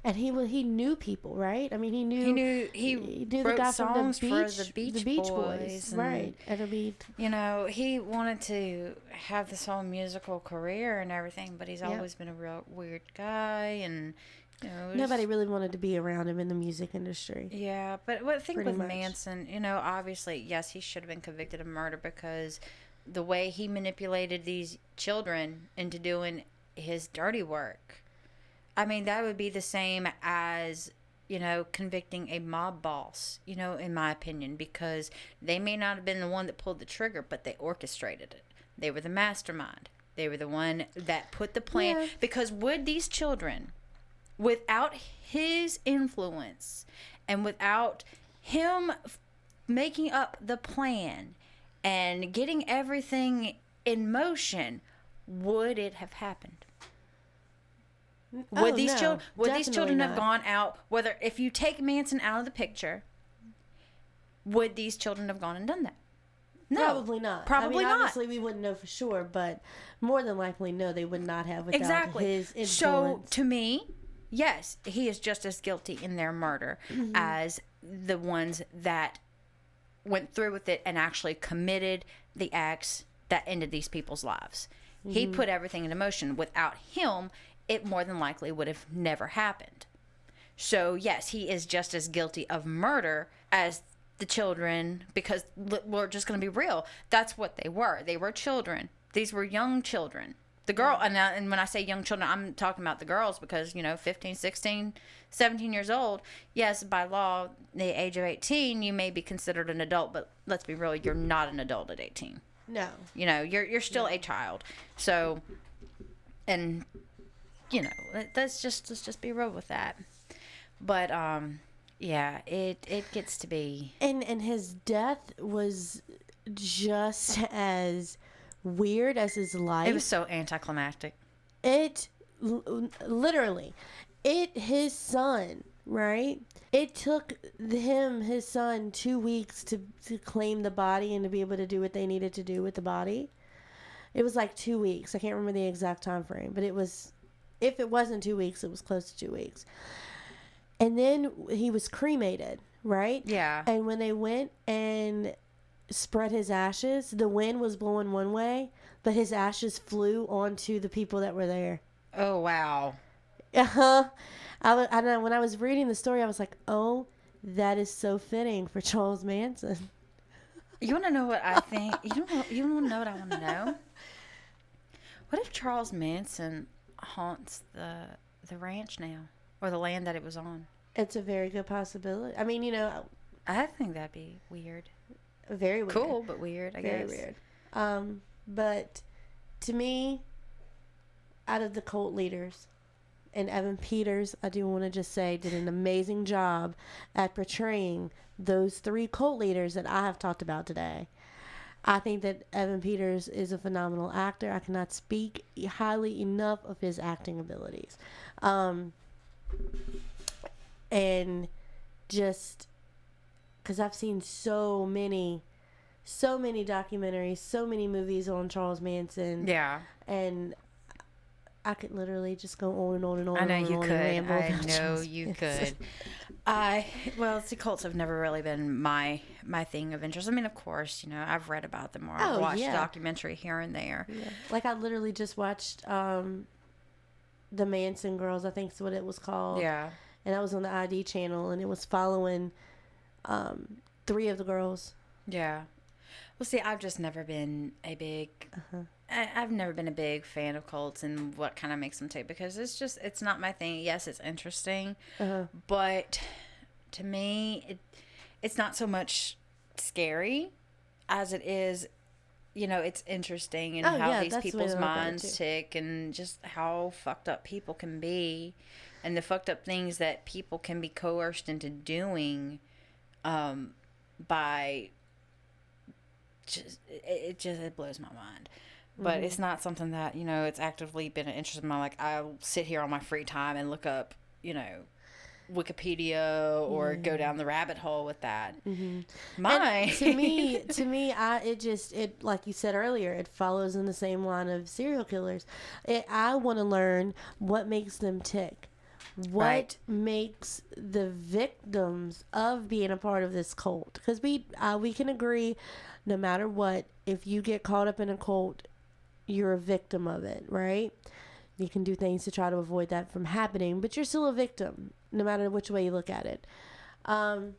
and he he knew people right i mean he knew he knew he, he knew the guy from the beach, the Beach, the Beach Boys, and, right? And I mean, You know, he wanted to have this whole musical career and everything, but he's always been a real weird guy, and you know, nobody really wanted to be around him in the music industry. Yeah, but what I think with much. Manson, you know, obviously, yes, he should have been convicted of murder because the way he manipulated these children into doing his dirty work. I mean, that would be the same as, you know, convicting a mob boss, you know, in my opinion, because they may not have been the one that pulled the trigger, but they orchestrated it. They were the mastermind. They were the one that put the plan. Yeah. Because would these children, without his influence and without him f- making up the plan and getting everything in motion, would it have happened? Would Oh, these no, children would these children have gone out whether if you take Manson out of the picture would these children have gone and done that? No. Probably not. Probably I mean, not. Obviously, we wouldn't know for sure, but more than likely, no, they would not have without exactly. his influence. So to me, yes, he is just as guilty in their murder Mm-hmm. *clears throat* as the ones that went through with it and actually committed the acts that ended these people's lives. He Mm-hmm. put everything into motion. Without him, it more than likely would have never happened. So yes, he is just as guilty of murder as the children because we're just going to be real. That's what they were. They were children. These were young children. The girl and, I, and when I say young children, I'm talking about the girls because, you know, 15, 16, 17 years old. Yes, by law, the age of 18, you may be considered an adult, but let's be real, you're not an adult at 18 no, you know you're you're still a child so and you know let- let's just let's just be real with that. But um yeah it it gets to be and and his death was just as weird as his life. it was so anticlimactic. It literally it his son right? It took him his son two weeks to, to claim the body and to be able to do what they needed to do with the body. It was like two weeks. I can't remember the exact time frame but it was if it wasn't two weeks it was close to two weeks and then he was cremated right yeah and when they went and spread his ashes, the wind was blowing one way, but his ashes flew onto the people that were there. oh wow Uh-huh. I, wa- I know when I was reading the story, I was like, oh, that is so fitting for Charles Manson. you want to know what i think *laughs* you don't you want to know what i want to know what if charles manson haunts the the ranch now or the land that it was on It's a very good possibility. I mean, you know, i think that'd be weird very weird. cool but weird i Very guess weird. Um, but to me, out of the cult leaders, and Evan Peters, I do want to just say, did an amazing job at portraying those three cult leaders that I have talked about today. I think that Evan Peters is a phenomenal actor. I cannot speak highly enough of his acting abilities. Um, and just because I've seen so many, so many documentaries, so many movies on Charles Manson, yeah and I could literally just go on and on and on. I know and you could. I know you could. I well, see, cults have never really been my my thing of interest. I mean, of course, you know, I've read about them or I've Oh, watched yeah. documentary here and there. Yeah. Like I literally just watched um, the Manson Girls. I think is what it was called. Yeah, And that was on the ID channel, and it was following um, three of the girls. yeah. Well, see, I've just never been a big. Uh-huh. I, I've never been a big fan of cults and what kind of makes them tick because it's just it's not my thing. Yes, it's interesting, Uh-huh. but to me, it it's not so much scary as it is. You know, it's interesting and Oh, how yeah, these that's the way people's I look at it, minds tick and just how fucked up people can be and the fucked up things that people can be coerced into doing um, by just it, just it blows my mind but Mm-hmm. it's not something that you know it's actively been an interest in my like i'll sit here on my free time and look up you know wikipedia or go down the rabbit hole with that Mm-hmm. my to me, *laughs* to me, I it just it like you said earlier, it follows in the same line of serial killers. It, I want to learn what makes them tick. What Right. makes the victims of being a part of this cult? Because we uh, we can agree, no matter what, if you get caught up in a cult, you're a victim of it, right? You can do things to try to avoid that from happening, but you're still a victim, no matter which way you look at it. Um,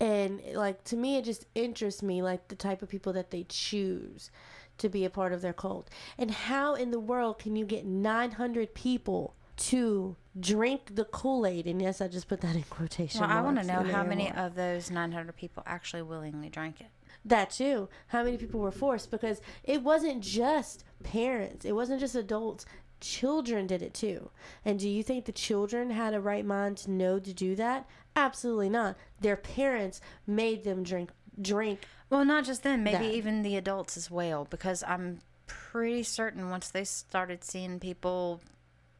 and like to me, it just interests me, like the type of people that they choose to be a part of their cult, and how in the world can you get 900 people to drink the Kool Aid? And yes, I just put that in quotation. well i want to know how many of those 900 people actually willingly drank it That too. How many people were forced? Because it wasn't just parents, it wasn't just adults. Children did it too. And do you think the children had a right mind to know to do that? Absolutely not. Their parents made them drink drink. Well, not just them, maybe That. even the adults as well, because I'm pretty certain once they started seeing people,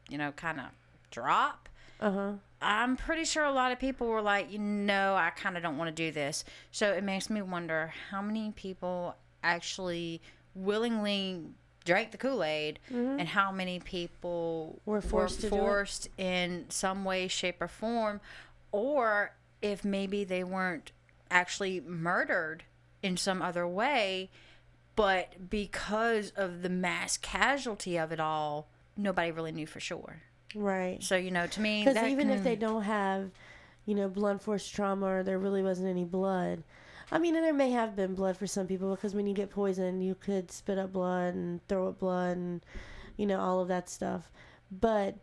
you know, kind of drop, Uh huh. I'm pretty sure a lot of people were like, you know, I kind of don't want to do this. So it makes me wonder how many people actually willingly drank the Kool Aid mm-hmm. and how many people Were forced do forced in some way, shape, or form, or if maybe they weren't actually murdered in some other way, but because of the mass casualty of it all, nobody really knew for sure. Right. So you know, to me, Because even if they mm. don't have, you know, blunt force trauma or there really wasn't any blood, I mean, and there may have been blood for some people because when you get poisoned, you could spit up blood and throw up blood and, you know, all of that stuff. But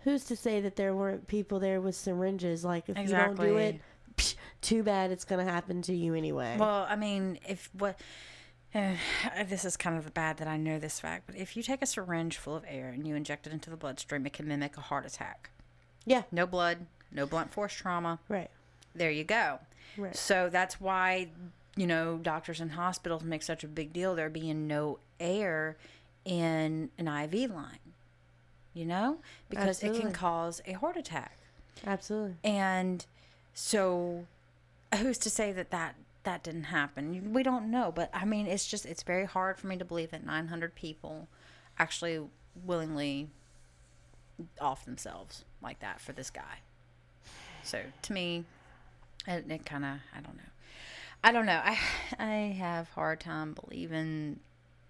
who's to say that there weren't people there with syringes? Like, if you don't do it, psh, too bad it's going to happen to you anyway. Well, I mean, if what. Uh, *sighs* this is kind of bad that I know this fact, but if you take a syringe full of air and you inject it into the bloodstream, it can mimic a heart attack. yeah, No blood, no blunt force trauma. right. There you go. Right. So that's why, you know, doctors and hospitals make such a big deal there being no air in an IV line, you know, because it can cause a heart attack. Absolutely. And so, who's to say that that that didn't happen? We don't know, but I mean, it's just it's very hard for me to believe that 900 people actually willingly off themselves like that for this guy. So to me, it, it kind of I don't know. I don't know. I I have hard time believing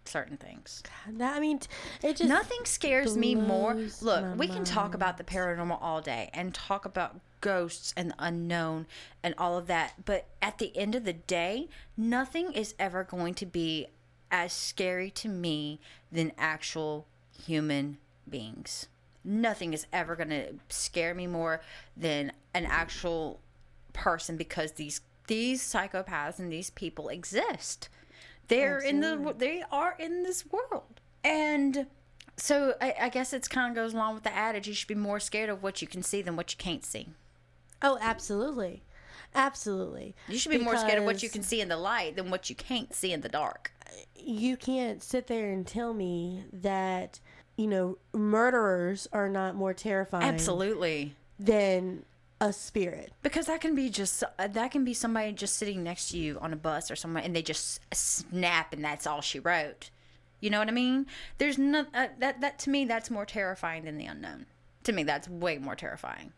certain things. That, I mean, it just. Nothing scares me more. Look, we can talk about the paranormal all day and talk about ghosts and the unknown and all of that, but at the end of the day, nothing is ever going to be as scary to me than actual human beings. Nothing is ever going to scare me more than an actual person because these these psychopaths and these people exist. They're in the they are in this world. And so I, I guess it's kind of goes along with the adage you should be more scared of what you can see than what you can't see. Oh, absolutely. Absolutely. You should be more scared of what you can see in the light than what you can't see in the dark. you can't sit there and tell me that you know murderers are not more terrifying Absolutely. than a spirit Because that can be just that can be somebody just sitting next to you on a bus or somewhere, and they just snap, and that's all she wrote. You know what I mean? There's no uh, that that to me that's more terrifying than the unknown. To me, that's way more terrifying.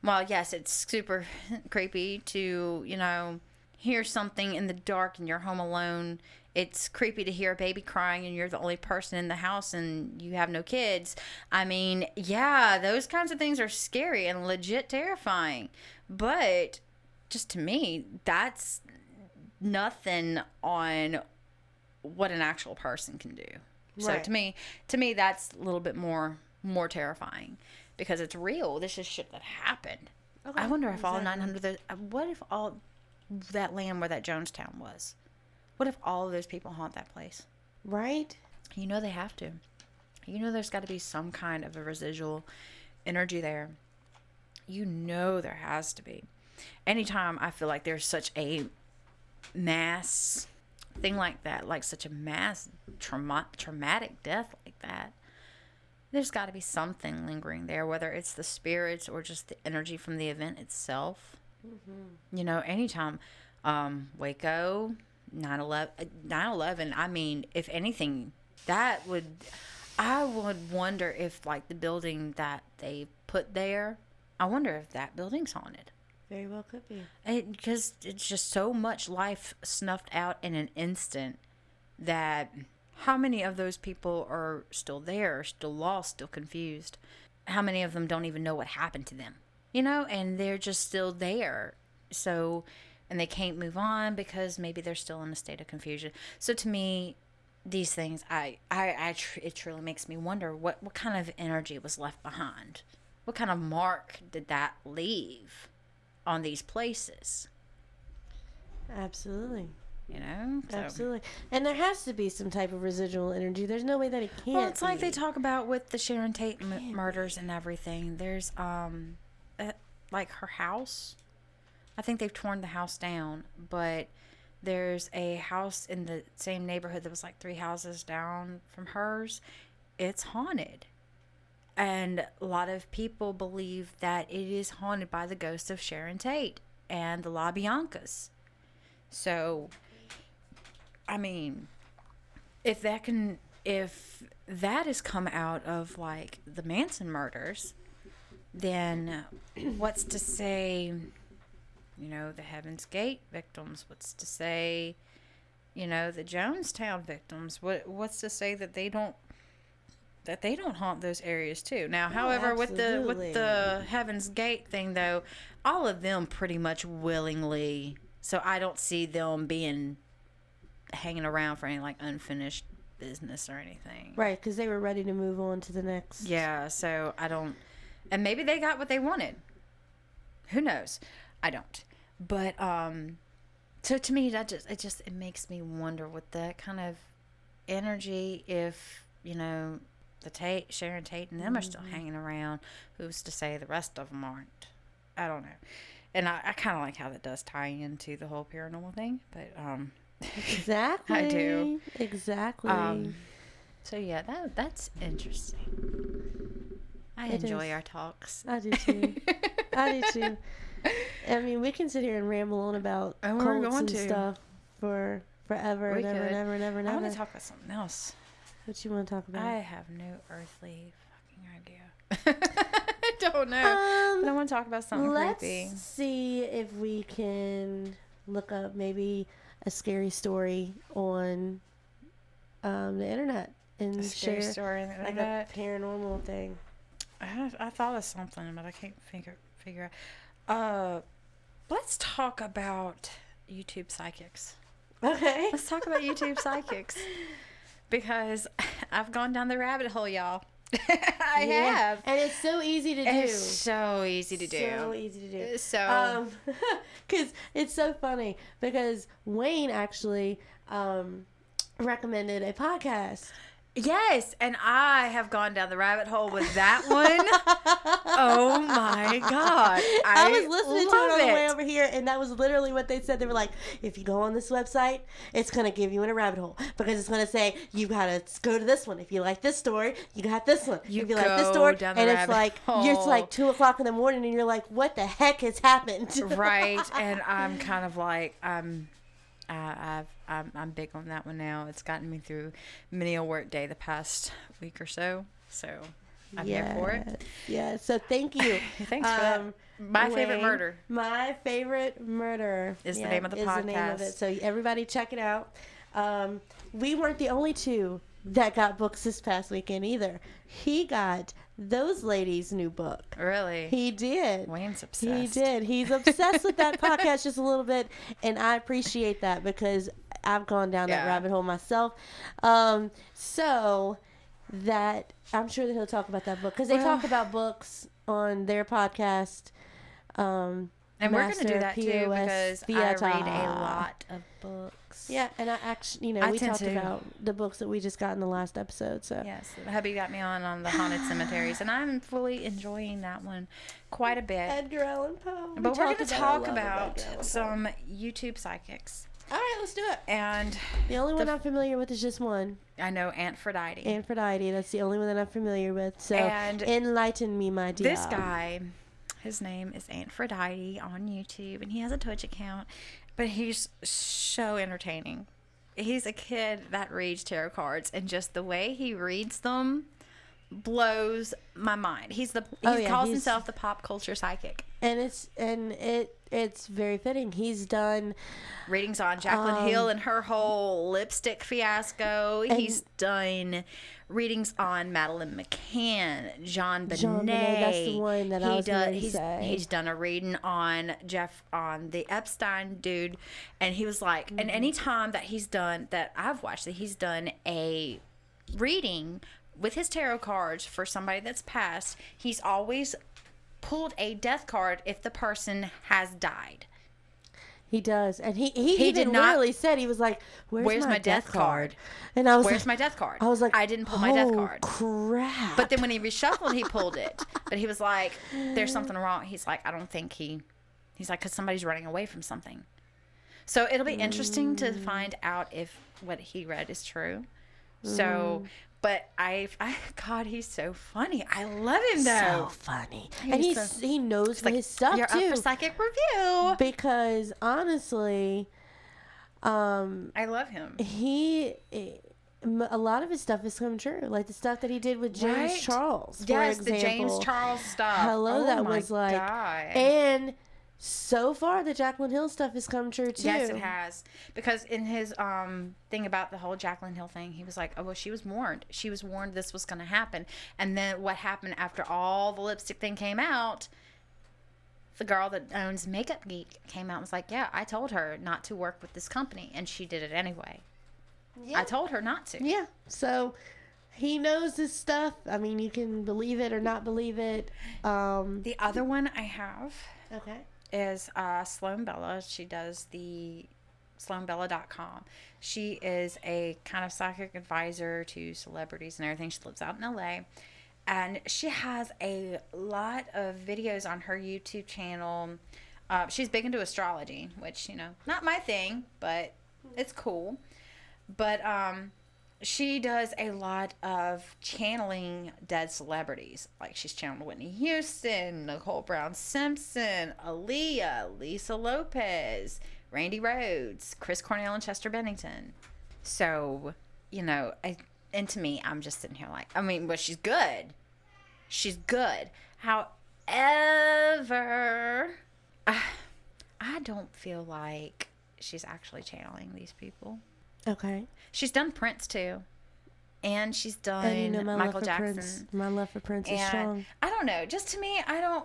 While yes, it's super *laughs* creepy to you know hear something in the dark and you're home alone. It's creepy to hear a baby crying and you're the only person in the house and you have no kids. I mean, yeah, those kinds of things are scary and legit terrifying. But just to me, that's nothing on what an actual person can do. So to me, to me that's a little bit more more terrifying because it's real. This is shit that happened. I wonder if all 900 those, uh, what if all that land where that Jonestown was? What if all of those people haunt that place? right You know they have to. You know there's got to be some kind of a residual energy there. You know there has to be. Anytime I feel like there's such a mass thing like that, like such a mass trauma- traumatic death like that, there's got to be something lingering there, whether it's the spirits or just the energy from the event itself. You know, anytime um, Waco, 9 11, I mean, if anything, that would, I would wonder if, like, the building that they put there, I wonder if that building's haunted. very well could be Because it's just so much life snuffed out in an instant that how many of those people are still there, still lost, still confused? How many of them don't even know what happened to them? You know, and they're just still there. So, and they can't move on because maybe they're still in a state of confusion. So to me, these things, I, I, I tr- it truly makes me wonder what, what kind of energy was left behind. What kind of mark did that leave on these places? absolutely You know, so. Absolutely. And there has to be some type of residual energy. There's no way that it can't. Well, it's like they talk about with the Sharon Tate m- murders and everything. There's um, uh, like her house. I think they've torn the house down, but there's a house in the same neighborhood that was like three houses down from hers. It's haunted. And a lot of people believe that it is haunted by the ghost of Sharon Tate and the LaBiancas. So, I mean, if that can if that has come out of like the Manson murders, then what's to say, you know, the Heaven's Gate victims? What's to say, you know, the Jonestown victims? What what's to say that they don't that they don't haunt those areas too? Now, oh, however, with the with the Heaven's Gate thing though, all of them pretty much willingly. So I don't see them being hanging around for any like unfinished business or anything. Right, because they were ready to move on to the next. Yeah, so I don't and maybe they got what they wanted. Who knows? I don't. But um so to me that just it just it makes me wonder with that kind of energy if, you know, the Tate Sharon Tate and them are still hanging around, who's to say the rest of them aren't? I don't know. And I, I kind of like how that does tie into the whole paranormal thing, but um Exactly. I do. Exactly. Um, so yeah, that that's interesting. I It enjoy is. our talks. I do too. I do too. I mean, we can sit here and ramble on about And we're cults and to. stuff for forever We and ever and ever and ever and ever. I want to talk about something else. what you want to talk about? I have no earthly fucking idea. *laughs* I don't know. um, but I want to talk about something let's creepy. see if we can look up maybe a scary story on um, the internet and A scary share story on the like internet. a paranormal thing. I, I thought of something, but I can't figure figure out. Uh, let's talk about YouTube psychics. Okay. Let's talk about YouTube psychics *laughs* because *laughs* I've gone down the rabbit hole, y'all. *laughs* I Yeah. have. And it's so easy to do. It's so easy to do. So easy to do. So Um, *laughs* because it's so funny because Wayne actually um recommended a podcast. Yes, and I have gone down the rabbit hole with that one. oh my god! *laughs* I, I, was listening to it on the way over here, and that was literally what they said. They were like, "If you go on this website, it's gonna give you in a rabbit hole because it's gonna say you gotta go to this one. If you like this story, you got this one. You if you like this story, down the and it's like hole. it's like two o'clock in the morning, and you're like, "What the heck has happened?" right, *laughs* and I'm kind of like I'm. Uh, I've, I'm I'm big on that one now. It's gotten me through many a work day the past week or so. So I'm here for it. Yeah. So thank you. *laughs* Thanks for that. Um, My favorite murder. My favorite murder Is the name of the is the name of podcast. it. So everybody check it out. Um, we weren't the only two that got books this past weekend either. He got those ladies' new book. Really, He did. Wayne's obsessed. He did. He's obsessed with that *laughs* podcast just a little bit, and I appreciate that because I've gone down that rabbit hole myself. Um, so that I'm sure that he'll talk about that book because they Well- talk about books on their podcast. Um, And we're gonna do Master that too POS because Theater. I read a lot of books. Yeah, and I actually, you know, I we talked to. about the books that we just got in the last episode. So Yes, hubby got me on on the haunted cemeteries, and I'm fully enjoying that one quite a bit. Edgar Allan Poe. We but we're going to talk about Poe. some YouTube psychics, All right, let's do it. and The only one The- I'm familiar with is just one. I know Aphrodite. Aphrodite. That's the only one that I'm familiar with. So And enlighten me, my dear. This guy, his name is Aphrodite on YouTube, and he has a Twitch account, but he's so entertaining. He's a kid that reads tarot cards, and just the way he reads them blows my mind. He's the he Oh, yeah, calls himself the pop culture psychic. and it's and it it's very fitting. He's done Readings on Jaclyn Um, Hill and her whole lipstick fiasco. And- He's done readings on Madeleine McCann, JonBenét. Jean Bonnet, that's the one that I was does, going to he's, say. He's done a reading on Jeff on the Epstein dude, and he was like, Mm-hmm. and any time that he's done that I've watched that he's done a reading with his tarot cards for somebody that's passed, he's always pulled a death card if the person has died. He does, and he he, He even did not- literally said he was like, "Where's, Where's my, my death, death card? card? And I was Where's like, my death card? I was like, I didn't pull my death "Oh, card. Crap! But then when he reshuffled, he pulled it. But he was like, "There's something *sighs* wrong." He's like, "I don't think he." He's like, "Cause somebody's running away from something." So it'll be interesting to Mm. find out if what he read is true. So, but I, I, *laughs* God, he's so funny. I love him though. so funny, He's and he's so- he knows Like, his stuff You're too. up for psychic review. because honestly, um, I love him. he. a lot of his stuff has come true, like the stuff that he did with James Right? Charles. For Yes, the James. Charles stuff. Hello, Oh that was like, God. and so far the Jaclyn Hill stuff has come true too. Yes, it has. Because in his um thing about the whole Jaclyn Hill thing, he was like, "Oh well, she was warned. She was warned this was going to happen." And then what happened after all the lipstick thing came out? The girl that owns Makeup Geek came out and was like, "Yeah, I told her not to work with this company, and she did it anyway. Yeah. I told her not to." Yeah. So he knows his stuff. I mean, you can believe it or not believe it. Um, The other one I have okay. Is uh, Sloan Bella. She does the sloanbella.com. She is a kind of psychic advisor to celebrities and everything. She lives out in LA. And she has a lot of videos on her YouTube channel. Uh, she's big into astrology, which, you know, not my thing, but it's cool. But um, she does a lot of channeling dead celebrities. Like she's channeled Whitney Houston, Nicole Brown Simpson, Aaliyah, Lisa Lopes, Randy Rhoads, Chris Cornell, and Chester Bennington. So, you know, I, and to me, I'm just sitting here like, I mean, but she's good. She's good. However, I, *sighs* I don't feel like she's actually channeling these people. Okay. She's done Prince too, and she's done And you know my Michael love for Jackson. Prince. My love for Prince is strong. I don't know. Just to me, I don't.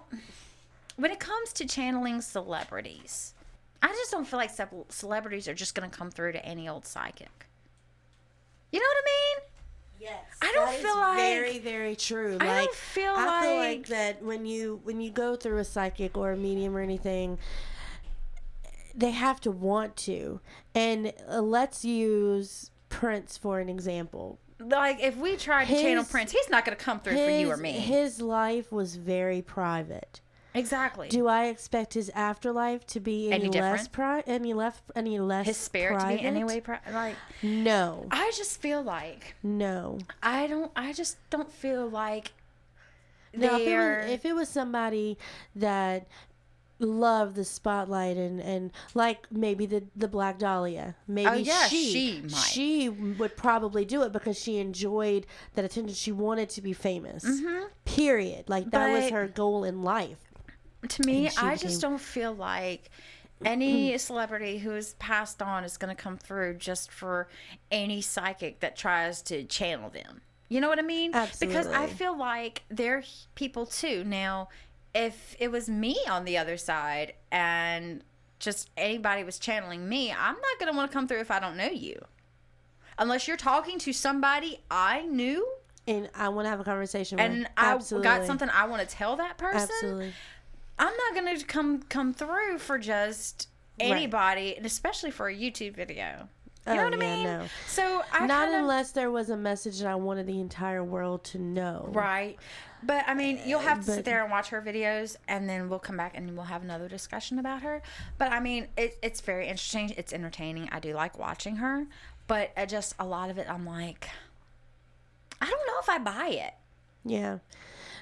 When it comes to channeling celebrities, I just don't feel like ce- celebrities are just going to come through to any old psychic. You know what I mean? Yes. I don't that is feel like- very very true. I like don't feel I feel like like- that when you when you go through a psychic or a medium or anything, they have to want to. And uh, let's use Prince for an example. Like if we try to channel Prince, he's not going to come through for you or me. His life was very private. exactly. Do I expect his afterlife to be any, Any less pri- any less any less His spirit private? to be anyway. Pri- like No, I just feel like no. I don't. I just don't feel like Now, if it, was, if it was somebody that loved the spotlight and, and like maybe the the Black Dahlia, maybe Oh, yeah, she she might. she would probably do it because she enjoyed that attention. She wanted to be famous. Period. Like that was Mm-hmm. Her goal in life. to me, I became- just don't feel like *clears throat* any celebrity who is passed on is going to come through just for any psychic that tries to channel them. You know what I mean? Absolutely. Because I feel like they're people too. Now, if it was me on the other side and just anybody was channeling me, I'm not going to want to come through if I don't know you. Unless you're talking to somebody I knew And I want to have a conversation with that. and with. I Absolutely. got something I want to tell that person. Absolutely. I'm not gonna come come through for just Right. anybody, and especially for a YouTube video. You know Oh, what I yeah, mean? no. So I Not kinda, unless there was a message that I wanted the entire world to know. right. But I mean, you'll have to But- sit there and watch her videos, and then we'll come back and we'll have another discussion about her. But I mean, it, it's very interesting. It's entertaining. I do like watching her, but uh, just a lot of it, I'm like, I don't know if I buy it. Yeah.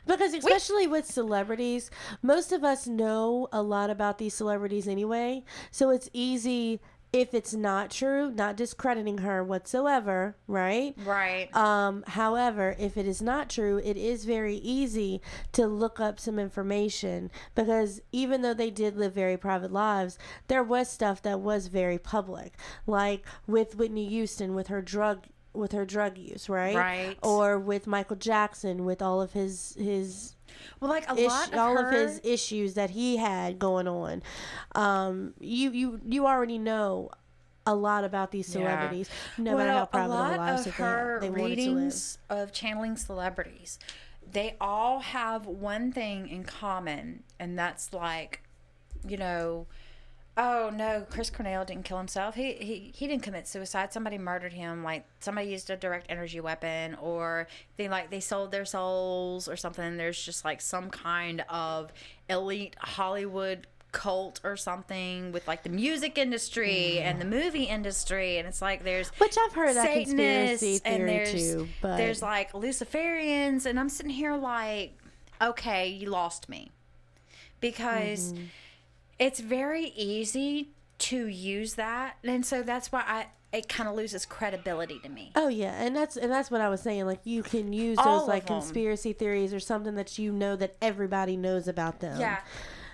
Because especially with celebrities, most of us know a lot about these celebrities anyway. So it's easy if it's not true, not discrediting her whatsoever, right? Right. Um, however, if it is not true, it is very easy to look up some information because even though they did live very private lives, there was stuff that was very public, like with Whitney Houston with her drug with her drug use, right? Right. Or with Michael Jackson with all of his his well, like a ish, lot of all her, of his issues that he had going on. Um, you you you already know a lot about these Yeah. celebrities, no matter how private a lot their lives of her they, they wanted to live. readings of channeling celebrities, they all have one thing in common, and that's like, you know, Oh no, Chris Cornell didn't kill himself. He he he didn't commit suicide. Somebody murdered him. Like somebody used a direct energy weapon, or they like they sold their souls or something. There's just like some kind of elite Hollywood cult or something with like the music industry and the movie industry, and it's like there's Which I've heard that conspiracy Satanists and theory there's too, but there's like Luciferians, and I'm sitting here like, okay, you lost me because Mm-hmm. It's very easy to use that, and so that's why I it kind of loses credibility to me. Oh yeah, and that's and that's what I was saying. Like you can use All those like them. conspiracy theories or something that you know that everybody knows about them. Yeah.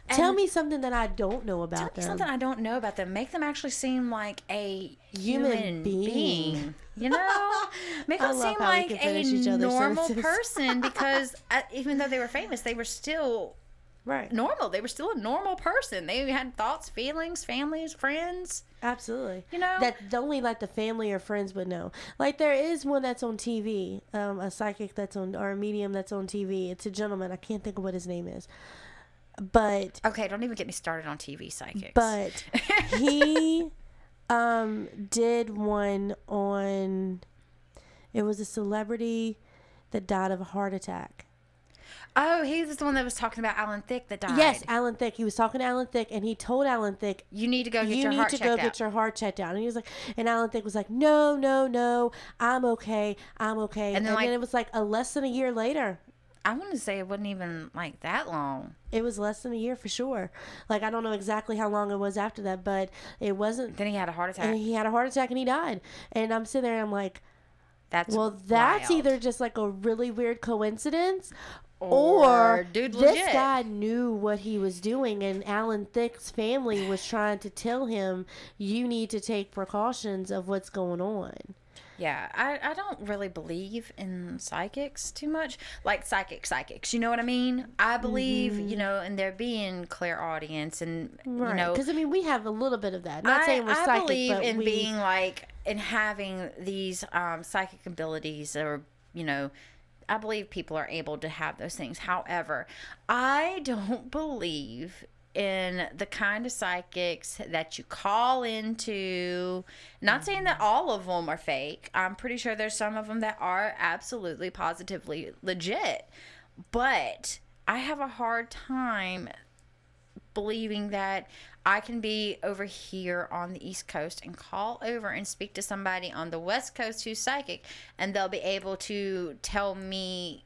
Tell And me something that I don't know tell about me them. something I don't know about them. Make them actually seem like a Human human, being. being. You know, *laughs* make them seem like a finish each other's normal person *laughs* because uh, even though they were famous, they were still right. normal. They were still a normal person. They had thoughts, feelings, families, friends. Absolutely. You know? that only like the family or friends would know. Like there is one that's on TV, um, a psychic that's on or a medium that's on TV. It's a gentleman. I can't think of what his name is, but Okay, don't even get me started on TV psychics. but *laughs* he um did one on. It was a celebrity that died of a heart attack. Oh, he was the one that was talking about Alan Thicke that died. Yes, Alan Thicke. He was talking to Alan Thicke, and he told Alan Thicke, you need to go get you your need heart to checked go out. get your heart checked out. And he was like, and Alan Thicke was like, no, no, no, I'm okay, I'm okay. And And then, then, it was like a less than a year later. I want to say it wasn't even like that long. It was less than a year for sure. Like I don't know exactly how long it was after that, but it wasn't. Then he had a heart attack. And he had a heart attack and he died. And I'm sitting there and I'm like, That's well, that's wild. either just like a really weird coincidence. Or, Or, dude, this legit. guy knew what he was doing, and Alan Thicke's family was trying to tell him, "You need to take precautions of what's going on." Yeah, I, I don't really believe in psychics too much. Like psychic psychics, you know what I mean? I believe, you know, in there being clairaudience and Mm-hmm. Right? you know Because I mean, we have a little bit of that. Not I, saying we're I psychic, believe in we, being like in having these um, psychic abilities or you know i believe people are able to have those things however i *laughs* don't believe in the kind of psychics that you call into. Not saying that all of them are fake. I'm pretty sure there's some of them that are absolutely positively legit. But i have a hard time believing that I can be over here on the East Coast and call over and speak to somebody on the West Coast who's psychic, and they'll be able to tell me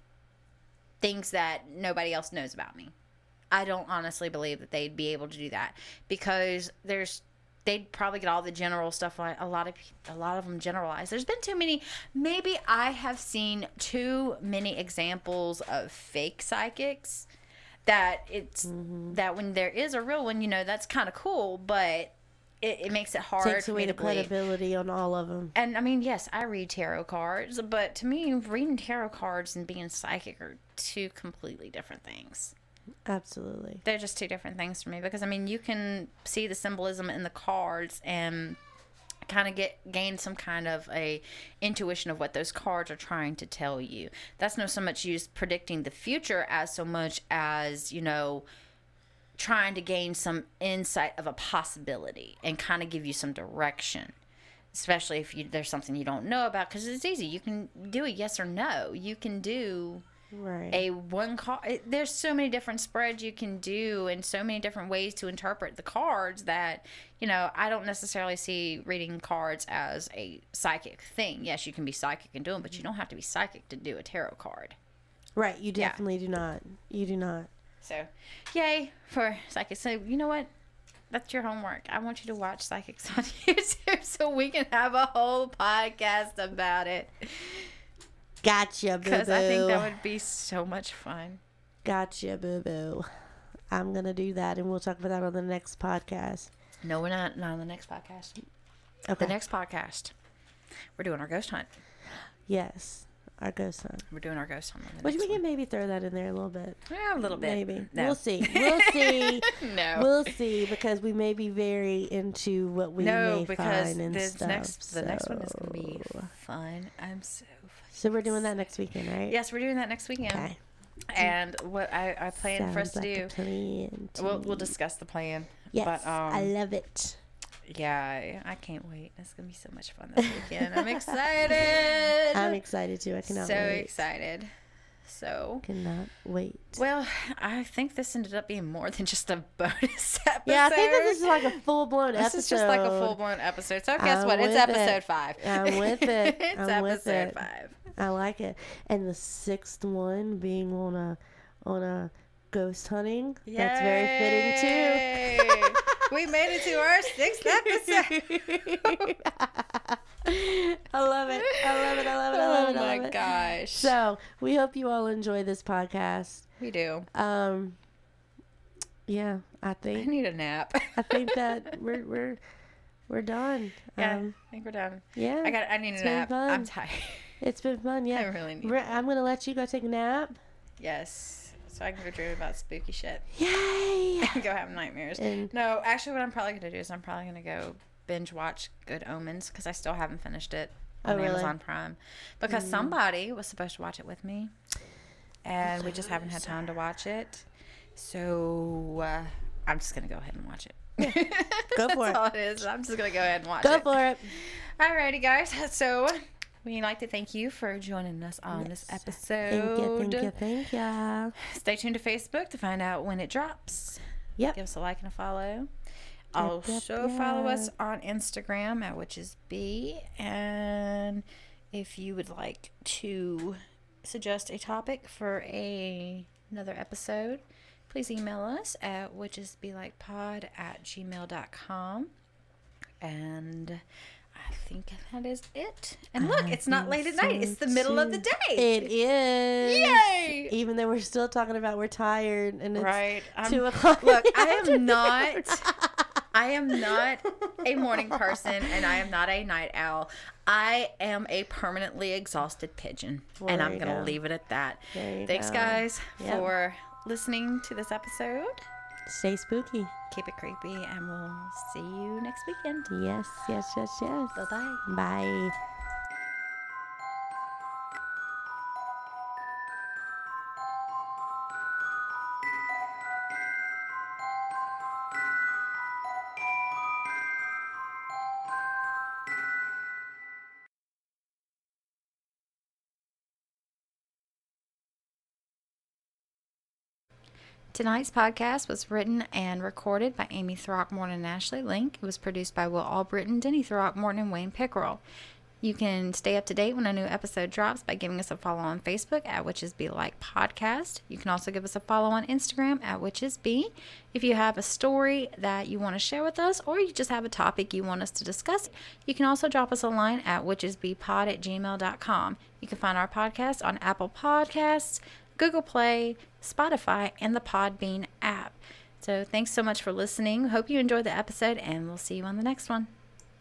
things that nobody else knows about me. I don't honestly believe that they'd be able to do that because there's they'd probably get all the general stuff a lot of a lot of them generalize. There's been too many. Maybe I have seen too many examples of fake psychics that it's Mm-hmm. that when there is a real one, you know, that's kind of cool, but it, it makes it hard takes away the credibility on all of them. And I mean, yes, I read tarot cards, but to me, reading tarot cards and being psychic are two completely different things. Absolutely. They're just two different things for me because I mean, you can see the symbolism in the cards and kind of get gain some kind of a intuition of what those cards are trying to tell you. That's not so much used predicting the future as so much as, you know, trying to gain some insight of a possibility and kind of give you some direction especially if you there's something you don't know about because it's easy you can do a yes or no you can do Right. a one card there's so many different spreads you can do and so many different ways to interpret the cards that you know i don't necessarily see reading cards as a psychic thing yes you can be psychic and do them but you don't have to be psychic to do a tarot card right. You Yeah. definitely do not. You do not. so yay for psychics so you know what that's your homework i want you to watch psychics *laughs* on youtube so we can have a whole podcast about it Gotcha, boo because i think that would be so much fun Gotcha, boo boo. I'm gonna do that, and we'll talk about that on the next podcast. no we're not not on the next podcast Okay. the next podcast we're doing our ghost hunt yes, our ghost hunt. we're doing our ghost hunt Which we can maybe throw that in there a little bit. yeah, a little bit Maybe. no. We'll see. *laughs* We'll see. *laughs* no We'll see because we may be very into what we no may because find and this stuff. next the next one is gonna be so- fun i'm so So we're doing that next weekend, right? yes we're doing that next weekend Okay. and what i i plan for us Sounds to do to We'll, we'll discuss the plan Yes, But, um, I love it. Yeah, I can't wait. It's gonna be so much fun this weekend. I'm *laughs* excited. I'm excited too. I cannot so wait. So excited. So, Cannot wait. well, I think this ended up being more than just a *laughs* bonus episode. Yeah, I think that this is like a full blown This episode. is just like a full blown episode. So guess I'm what? It's with it. episode five. I'm with it. *laughs* it's I'm episode it. five. I like it. And the sixth one being on a on a ghost hunting. That's very fitting too. We made it to our sixth episode. *laughs* I love it. I love it. I love it. I love it. Oh my it. gosh. So we hope you all enjoy this podcast. we do. Um, yeah, I think I need a nap. *laughs* I think that we're we're we're done. yeah, Um, I think we're done. yeah. I got. I need a nap. fun. I'm tired. It's been fun. *laughs* Yeah. I really need. We're- I'm gonna let you go take a nap. Yes. So I can go dream about spooky shit Yay! and *laughs* go have nightmares. And No, actually, what I'm probably gonna do is I'm probably gonna go binge watch Good Omens because I still haven't finished it Oh, on really? Amazon Prime because somebody was supposed to watch it with me, and we just haven't had time to watch it. So uh, I'm just gonna go ahead and watch it. Go *laughs* for That's it. all it is. I'm just gonna go ahead and watch go it. Go for it. Alrighty, guys. *laughs* So we'd like to thank you for joining us on this episode. Thank you. Thank you. Thank you. Stay tuned to Facebook to find out when it drops. Yep. Give us a like and a follow. yep, Also follow us on Instagram at witches b and if you would like to suggest a topic for a another episode, please email us at witchesbelikepod at gmail.com. And I think that is it. And look, I it's not late at night. It's the middle of the day. It is. Yay! Even though we're still talking about we're tired and it's Right. I'm- two *laughs* o'clock. Look, I am not. *laughs* I am not a morning person, and I am not a night owl. I am a permanently exhausted pigeon, and I'm gonna leave it at that. Thanks, go. guys, Yep. for listening to this episode. Stay spooky. Keep it creepy, and we'll see you next weekend. Yes, yes, yes, yes. Bye bye. Bye. Tonight's podcast was written and recorded by Amy Throckmorton and Ashley Link. It was produced by Will Albritton, Denny Throckmorton, and Wayne Pickerel. You can stay up to date when a new episode drops by giving us a follow on Facebook at Witches Be Like Podcast. You can also give us a follow on Instagram at Witches Be. If you have a story that you want to share with us or you just have a topic you want us to discuss, you can also drop us a line at witchesbepod at gmail.com. You can find our podcast on Apple Podcasts, Google Play, Spotify, and the Podbean app. So thanks so much for listening. Hope you enjoyed the episode, and we'll see you on the next one.